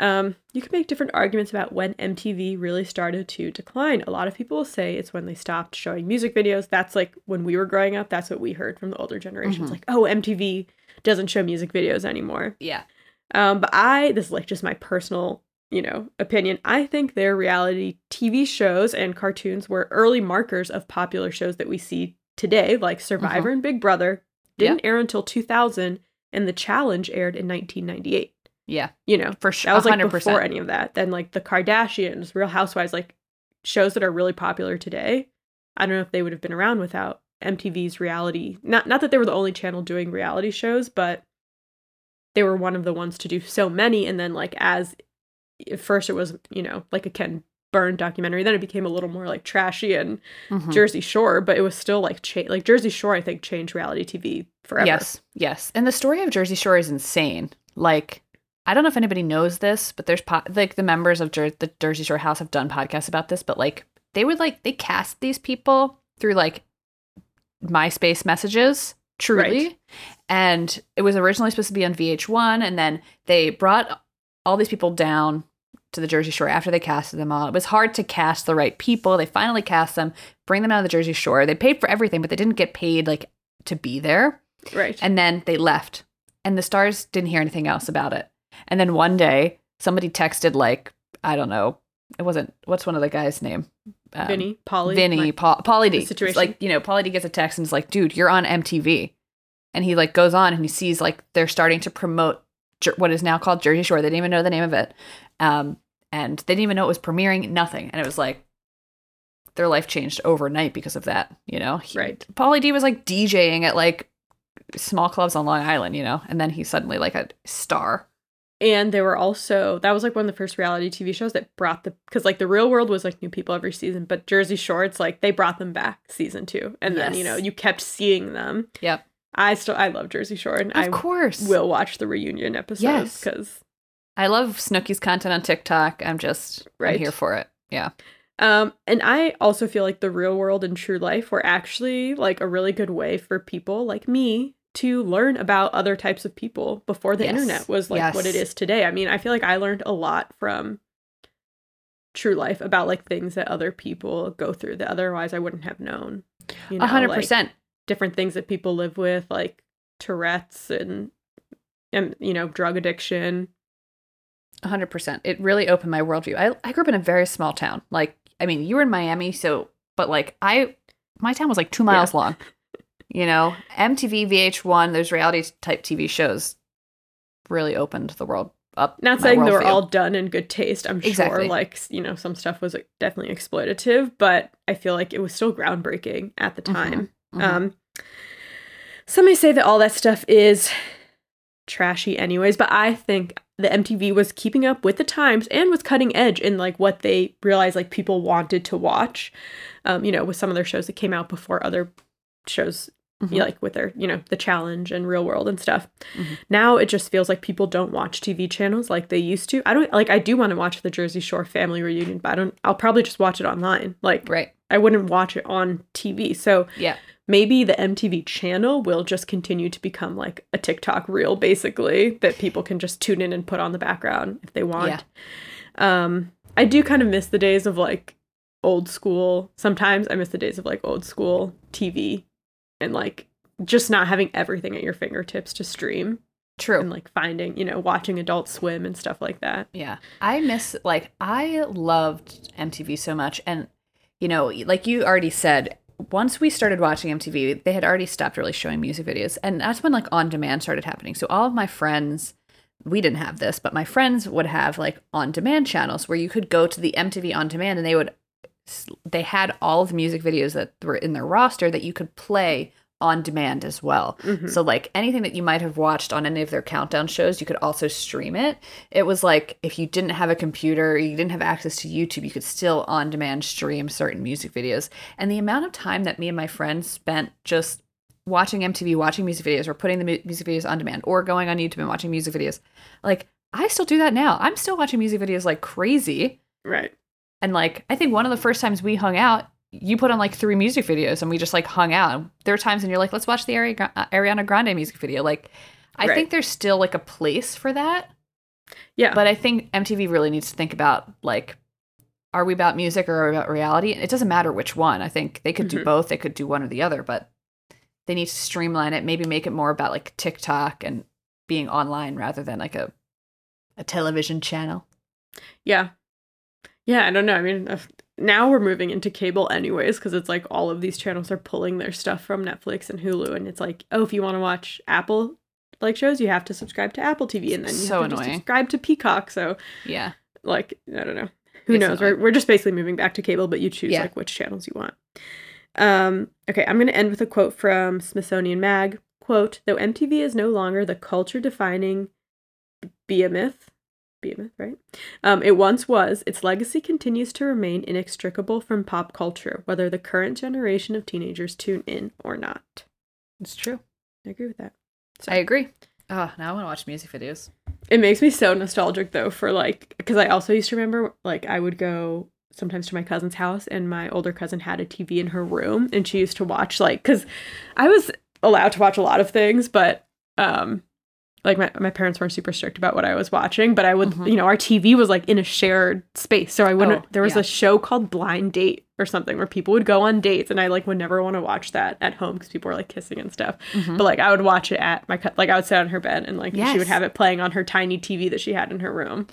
Um, you can make different arguments about when MTV really started to decline. A lot of people will say it's when they stopped showing music videos. That's like when we were growing up. That's what we heard from the older generations.
Mhm.
Like, oh, MTV doesn't show music videos anymore.
Yeah.
Um, but I, this is like just my personal, you know, opinion. I think their reality TV shows and cartoons were early markers of popular shows that we see today, like Survivor and Big Brother. Didn't air until 2000, and The Challenge aired in 1998.
Yeah.
You know,
For sure.
that was like
100%.
before any of that. Then like the Kardashians, Real Housewives, like shows that are really popular today. I don't know if they would have been around without MTV's reality. Not not that they were the only channel doing reality shows, but they were one of the ones to do so many and then like as at first it was you know like a ken burn documentary then it became a little more like trashy and
Mhm.
jersey shore but it was still like cha- like jersey shore i think changed reality tv forever
Yes, yes. And the story of Jersey Shore is insane. Like, I don't know if anybody knows this, but there's po- like the members of Jer- the Jersey Shore House have done podcasts about this. But like, they would like they cast these people through like MySpace messages, truly.
Right.
And it was originally supposed to be on VH1, and then they brought all these people down to the Jersey Shore after they casted them all. It was hard to cast the right people. They finally cast them, bring them out of the Jersey Shore. They paid for everything, but they didn't get paid like to be there.
right
And then they left. And the stars didn't hear anything else about it. And then one day, somebody texted, like, I don't know, it wasn't, what's one of the guys' name? Um,
vinny Pauly
Vinny, Paul, Pauly D.
situation.
It's like, you know, Pauly D gets a text and is like, dude, you're on MTV. And he like goes on and he sees like they're starting to promote Jer- what is now called Jersey Shore. They didn't even know the name of it. Um, and they didn't even know it was premiering, nothing. And it was like, their life changed overnight because of that, you know? He-
Right.
Pauly D was like DJing at like small clubs on Long Island, you know? And then he's suddenly like a star.
And they were also that was like one of the first reality tv shows that brought the because like the real world was like new people every season but jersey shore it's like they brought them back season two and then you know you kept seeing them
Yep.
i still i love jersey shore and
Of
i
course.
will watch the reunion episodes
Yes.
because
I love Snooki's content on TikTok. I'm just I'm
Right.
here for it. Yeah.
Um, and I also feel like the real world and true life were actually like a really good way for people like me to learn about other types of people before the
Yes.
internet was like what it is today. I mean, I feel like I learned a lot from true life about like things that other people go through that otherwise I wouldn't have known. You know,
A hundred
like,
percent.
different things that people live with, like Tourette's and and you know, drug addiction.
A hundred percent. It really opened my worldview. I I grew up in a very small town. Like, I mean, you were in Miami, so but like I my town was like two miles long. You know, MTV, VH1, those reality type TV shows really opened the world up.
Not saying they were all done in good taste. I'm
Exactly.
sure, like you know, some stuff was definitely exploitative, but I feel like it was still groundbreaking at the
Mhm.
time.
Mhm.
Um, some may say that all that stuff is trashy, anyways, but I think the MTV was keeping up with the times and was cutting edge in like what they realized like people wanted to watch. Um, you know, with some of their shows that came out before other shows
Mhm.
you know, like with their, you know, the challenge and real world and stuff.
Mhm.
Now it just feels like people don't watch TV channels like they used to. I don't like I do want to watch the Jersey Shore family reunion, but I don't I'll probably just watch it online. Like
right.
I wouldn't watch it on TV. So
Yeah.
maybe the MTV channel will just continue to become like a TikTok reel basically that people can just tune in and put on the background if they want. Um I do kind of miss the days of like old school. Sometimes I miss the days of like old school TV and like just not having everything at your fingertips to stream
True.
and like finding, you know, watching Adult Swim and stuff like that.
Yeah. I miss like I loved MTV so much and you know, like you already said, once we started watching MTV, they had already stopped really showing music videos and that's when like on demand started happening. So all of my friends we didn't have this, but my friends would have like on demand channels where you could go to the MTV on demand and they would they had all of the music videos that were in their roster that you could play on demand as well.
Mhm.
So like anything that you might have watched on any of their countdown shows, you could also stream it. It was like if you didn't have a computer, you didn't have access to YouTube, you could still on demand stream certain music videos. And the amount of time that me and my friends spent just watching MTV, watching music videos, or putting the mu- music videos on demand, or going on YouTube and watching music videos, like I still do that now. I'm still watching music videos like crazy.
Right.
And like, I think one of the first times we hung out, you put on like three music videos and we just like hung out. There are times when you're like, let's watch the Ari- uh, Ariana Grande music video. Like, I
Right.
think there's still like a place for that.
Yeah.
But I think MTV really needs to think about like, are we about music or are we about reality? It doesn't matter which one. I think they could do
Mhm.
both. They could do one or the other, but they need to streamline it. Maybe make it more about like TikTok and being online rather than like a a television channel.
Yeah. Yeah, I don't know. I mean, if, now we're moving into cable anyways because it's like all of these channels are pulling their stuff from Netflix and Hulu and it's like, "Oh, if you want to watch Apple like shows, you have to subscribe to Apple TV and then you
So
have to subscribe to Peacock." So,
Yeah.
like, I don't know. Who
It's
knows? We're, we're just basically moving back to cable, but you choose
Yeah.
like which channels you want. Um, okay, I'm going to end with a quote from Smithsonian Mag. Quote, though MTV is no longer the culture defining be a myth. Be a myth, right? Um, it once was. Its legacy continues to remain inextricable from pop culture, whether the current generation of teenagers tune in or not.
It's true.
I agree with that.
I agree. Oh, now I want to watch music videos.
It makes me so nostalgic though for like because I also used to remember like I would go sometimes to my cousin's house and my older cousin had a TV in her room and she used to watch like cuz I was allowed to watch a lot of things but um like my, my parents weren't super strict about what I was watching, but I would,
Mhm.
you know, our TV was like in a shared space. So I wouldn't,
Oh,
there was
yeah.
a show called Blind Date or something where people would go on dates and I like would never want to watch that at home because people were like kissing and stuff.
Mhm.
But like I would watch it at my, like I would sit on her bed and like she would have it playing on her tiny TV that she had in her room.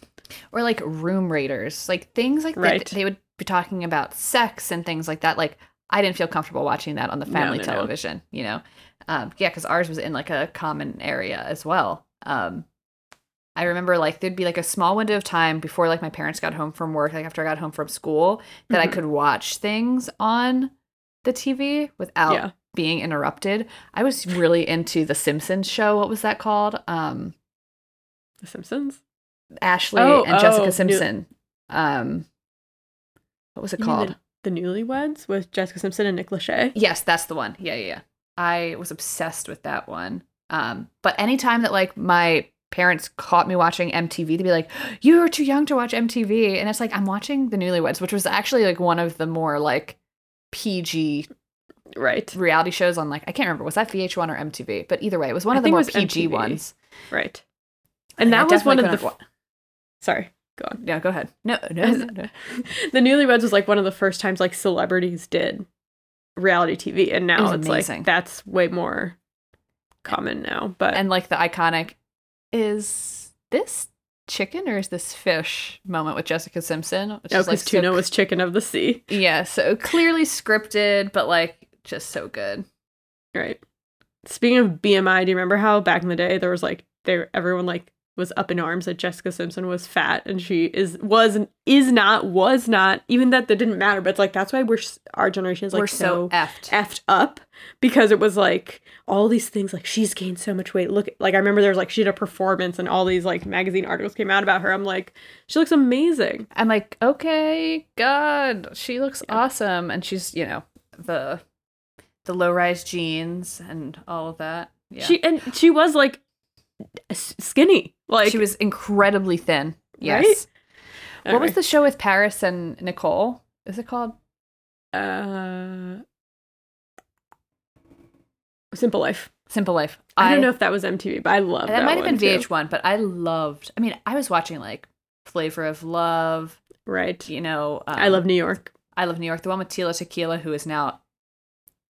Or like room raiders, like things like
Right.
that. They would be talking about sex and things like that. Like I didn't feel comfortable watching that on the family
no, no.
television. You know, um, yeah, because ours was in like a common area as well. Um, I remember like there'd be like a small window of time before like my parents got home from work, like after I got home from school, that I
Mhm.
could watch things on the TV without
Yeah.
being interrupted. I was really into the Simpsons show. What was that called? Um,
The Simpsons.
Ashley
Oh,
and
oh,
Jessica
new-
Simpson. Um, what was it
You
called?
The, the Newlyweds with Jessica Simpson and Nick Lachey.
Yes, that's the one. Yeah, yeah, yeah. I was obsessed with that one. Um, but anytime that like my parents caught me watching MTV, they'd be like, "You were too young to watch MTV," and it's like I'm watching The Newlyweds, which was actually like one of the more like PG
Right.
reality shows on like I can't remember was that VH1 or MTV, but either way, it was one
I
of the more PG
MTV.
ones.
Right. And
I
that was one of the.
couldn't
Sorry. Go on.
Yeah, go ahead. No, no, no, no.
the Newlyweds was like one of the first times like celebrities did reality TV, and now
was
it's
amazing.
like that's way more common now. But
and like the iconic is this chicken or is this fish moment with Jessica Simpson? Which
oh,
no, like,
because tuna
so,
was chicken of the sea,
yeah, so clearly scripted, but like just so good.
right? Speaking of BMI, do you remember how back in the day there was like there everyone like was up in arms that Jessica Simpson was fat and she is was is not was not even that that didn't matter, but it's like that's why we're our generation is like
We're so effed.
effed up because it was like all these things like she's gained so much weight. Look, like I remember there was like she did a performance and all these like magazine articles came out about her. I'm like, she looks amazing.
I'm like, okay, God, she looks
Yeah.
awesome, and she's you know the the low rise jeans and all of that. Yeah,
She and she was like skinny. Like
she was incredibly thin. Yes.
Right?
What was the show with Paris and Nicole? Is it called?
uh Simple Life.
Simple Life.
I, don't know if that was MTV, but I love that.
that might have been. VH1, but I loved. I mean, I was watching like Flavor of Love.
Right.
You know, um,
I love New York.
I love New York. The one with Tila Tequila, who is now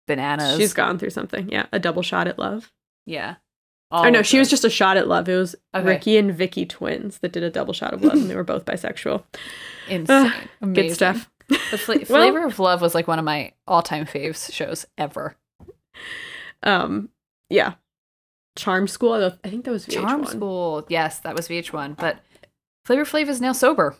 bananas.
She's gone through something. Yeah, a double shot at love.
Yeah.
Oh
All
no,
of
she was just a shot at love. It was
Okay.
Rikki and Vikki twins that did a double shot of love, and they were both bisexual.
insane.
Good
Amazing.
stuff.
The
Well-
Flavor of Love was like one of my all-time faves shows ever.
Um, yeah, Charm School. I think that was VH1.
Charm School, yes, that was VH1. But Flavor Flav is now sober,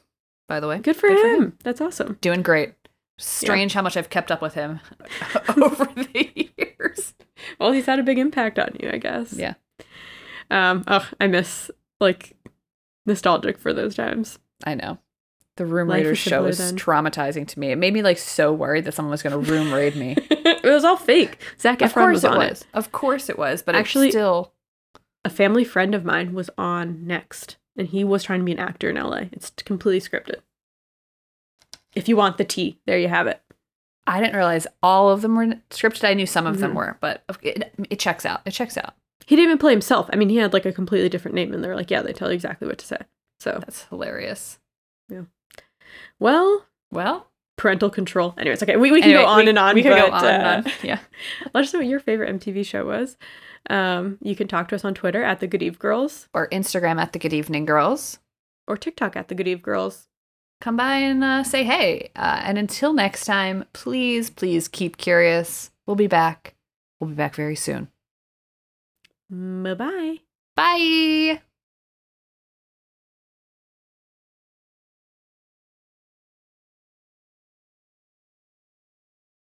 by the way.
Good for, him. That's awesome.
Doing great. Strange how much I've kept up with him over the years.
Well, he's had a big impact on you, I guess.
Yeah.
Um. Oh, I miss like nostalgic for those times.
I know. The Room
Life
Raiders show was
then.
traumatizing to me. It made me like so worried that someone was going to room raid me.
it was all fake. Zac
of
Efron
course
was
it
on
was.
it.
Of course it was. But
Actually-
still,
A family friend of mine was on Next, and he was trying to be an actor in LA. It's completely scripted. If you want the tea, there you have it.
I didn't realize all of them were scripted. I knew some of them
Mhm.
were, but it, it checks out. It checks out.
He didn't even play himself. I mean, he had like a completely different name, and they're like, yeah, they tell you exactly what to say. So,
That's hilarious. Yeah.
Well,
Well,
parental control. Anyways, okay, we, we can
anyway,
go on
we-
and on.
We can go
but,
on and
uh,
on. Yeah.
Let us know what your favorite MTV show was. Um, you can talk to us on Twitter at the Good Eve Girls
Or Instagram at the Good Evening Girls.
or TikTok at the Good Eve Girls.
Come by and uh, say hey. Uh, and until next time, please, please keep curious. We'll be back. We'll be back very soon.
Mm, bye bye.
Bye.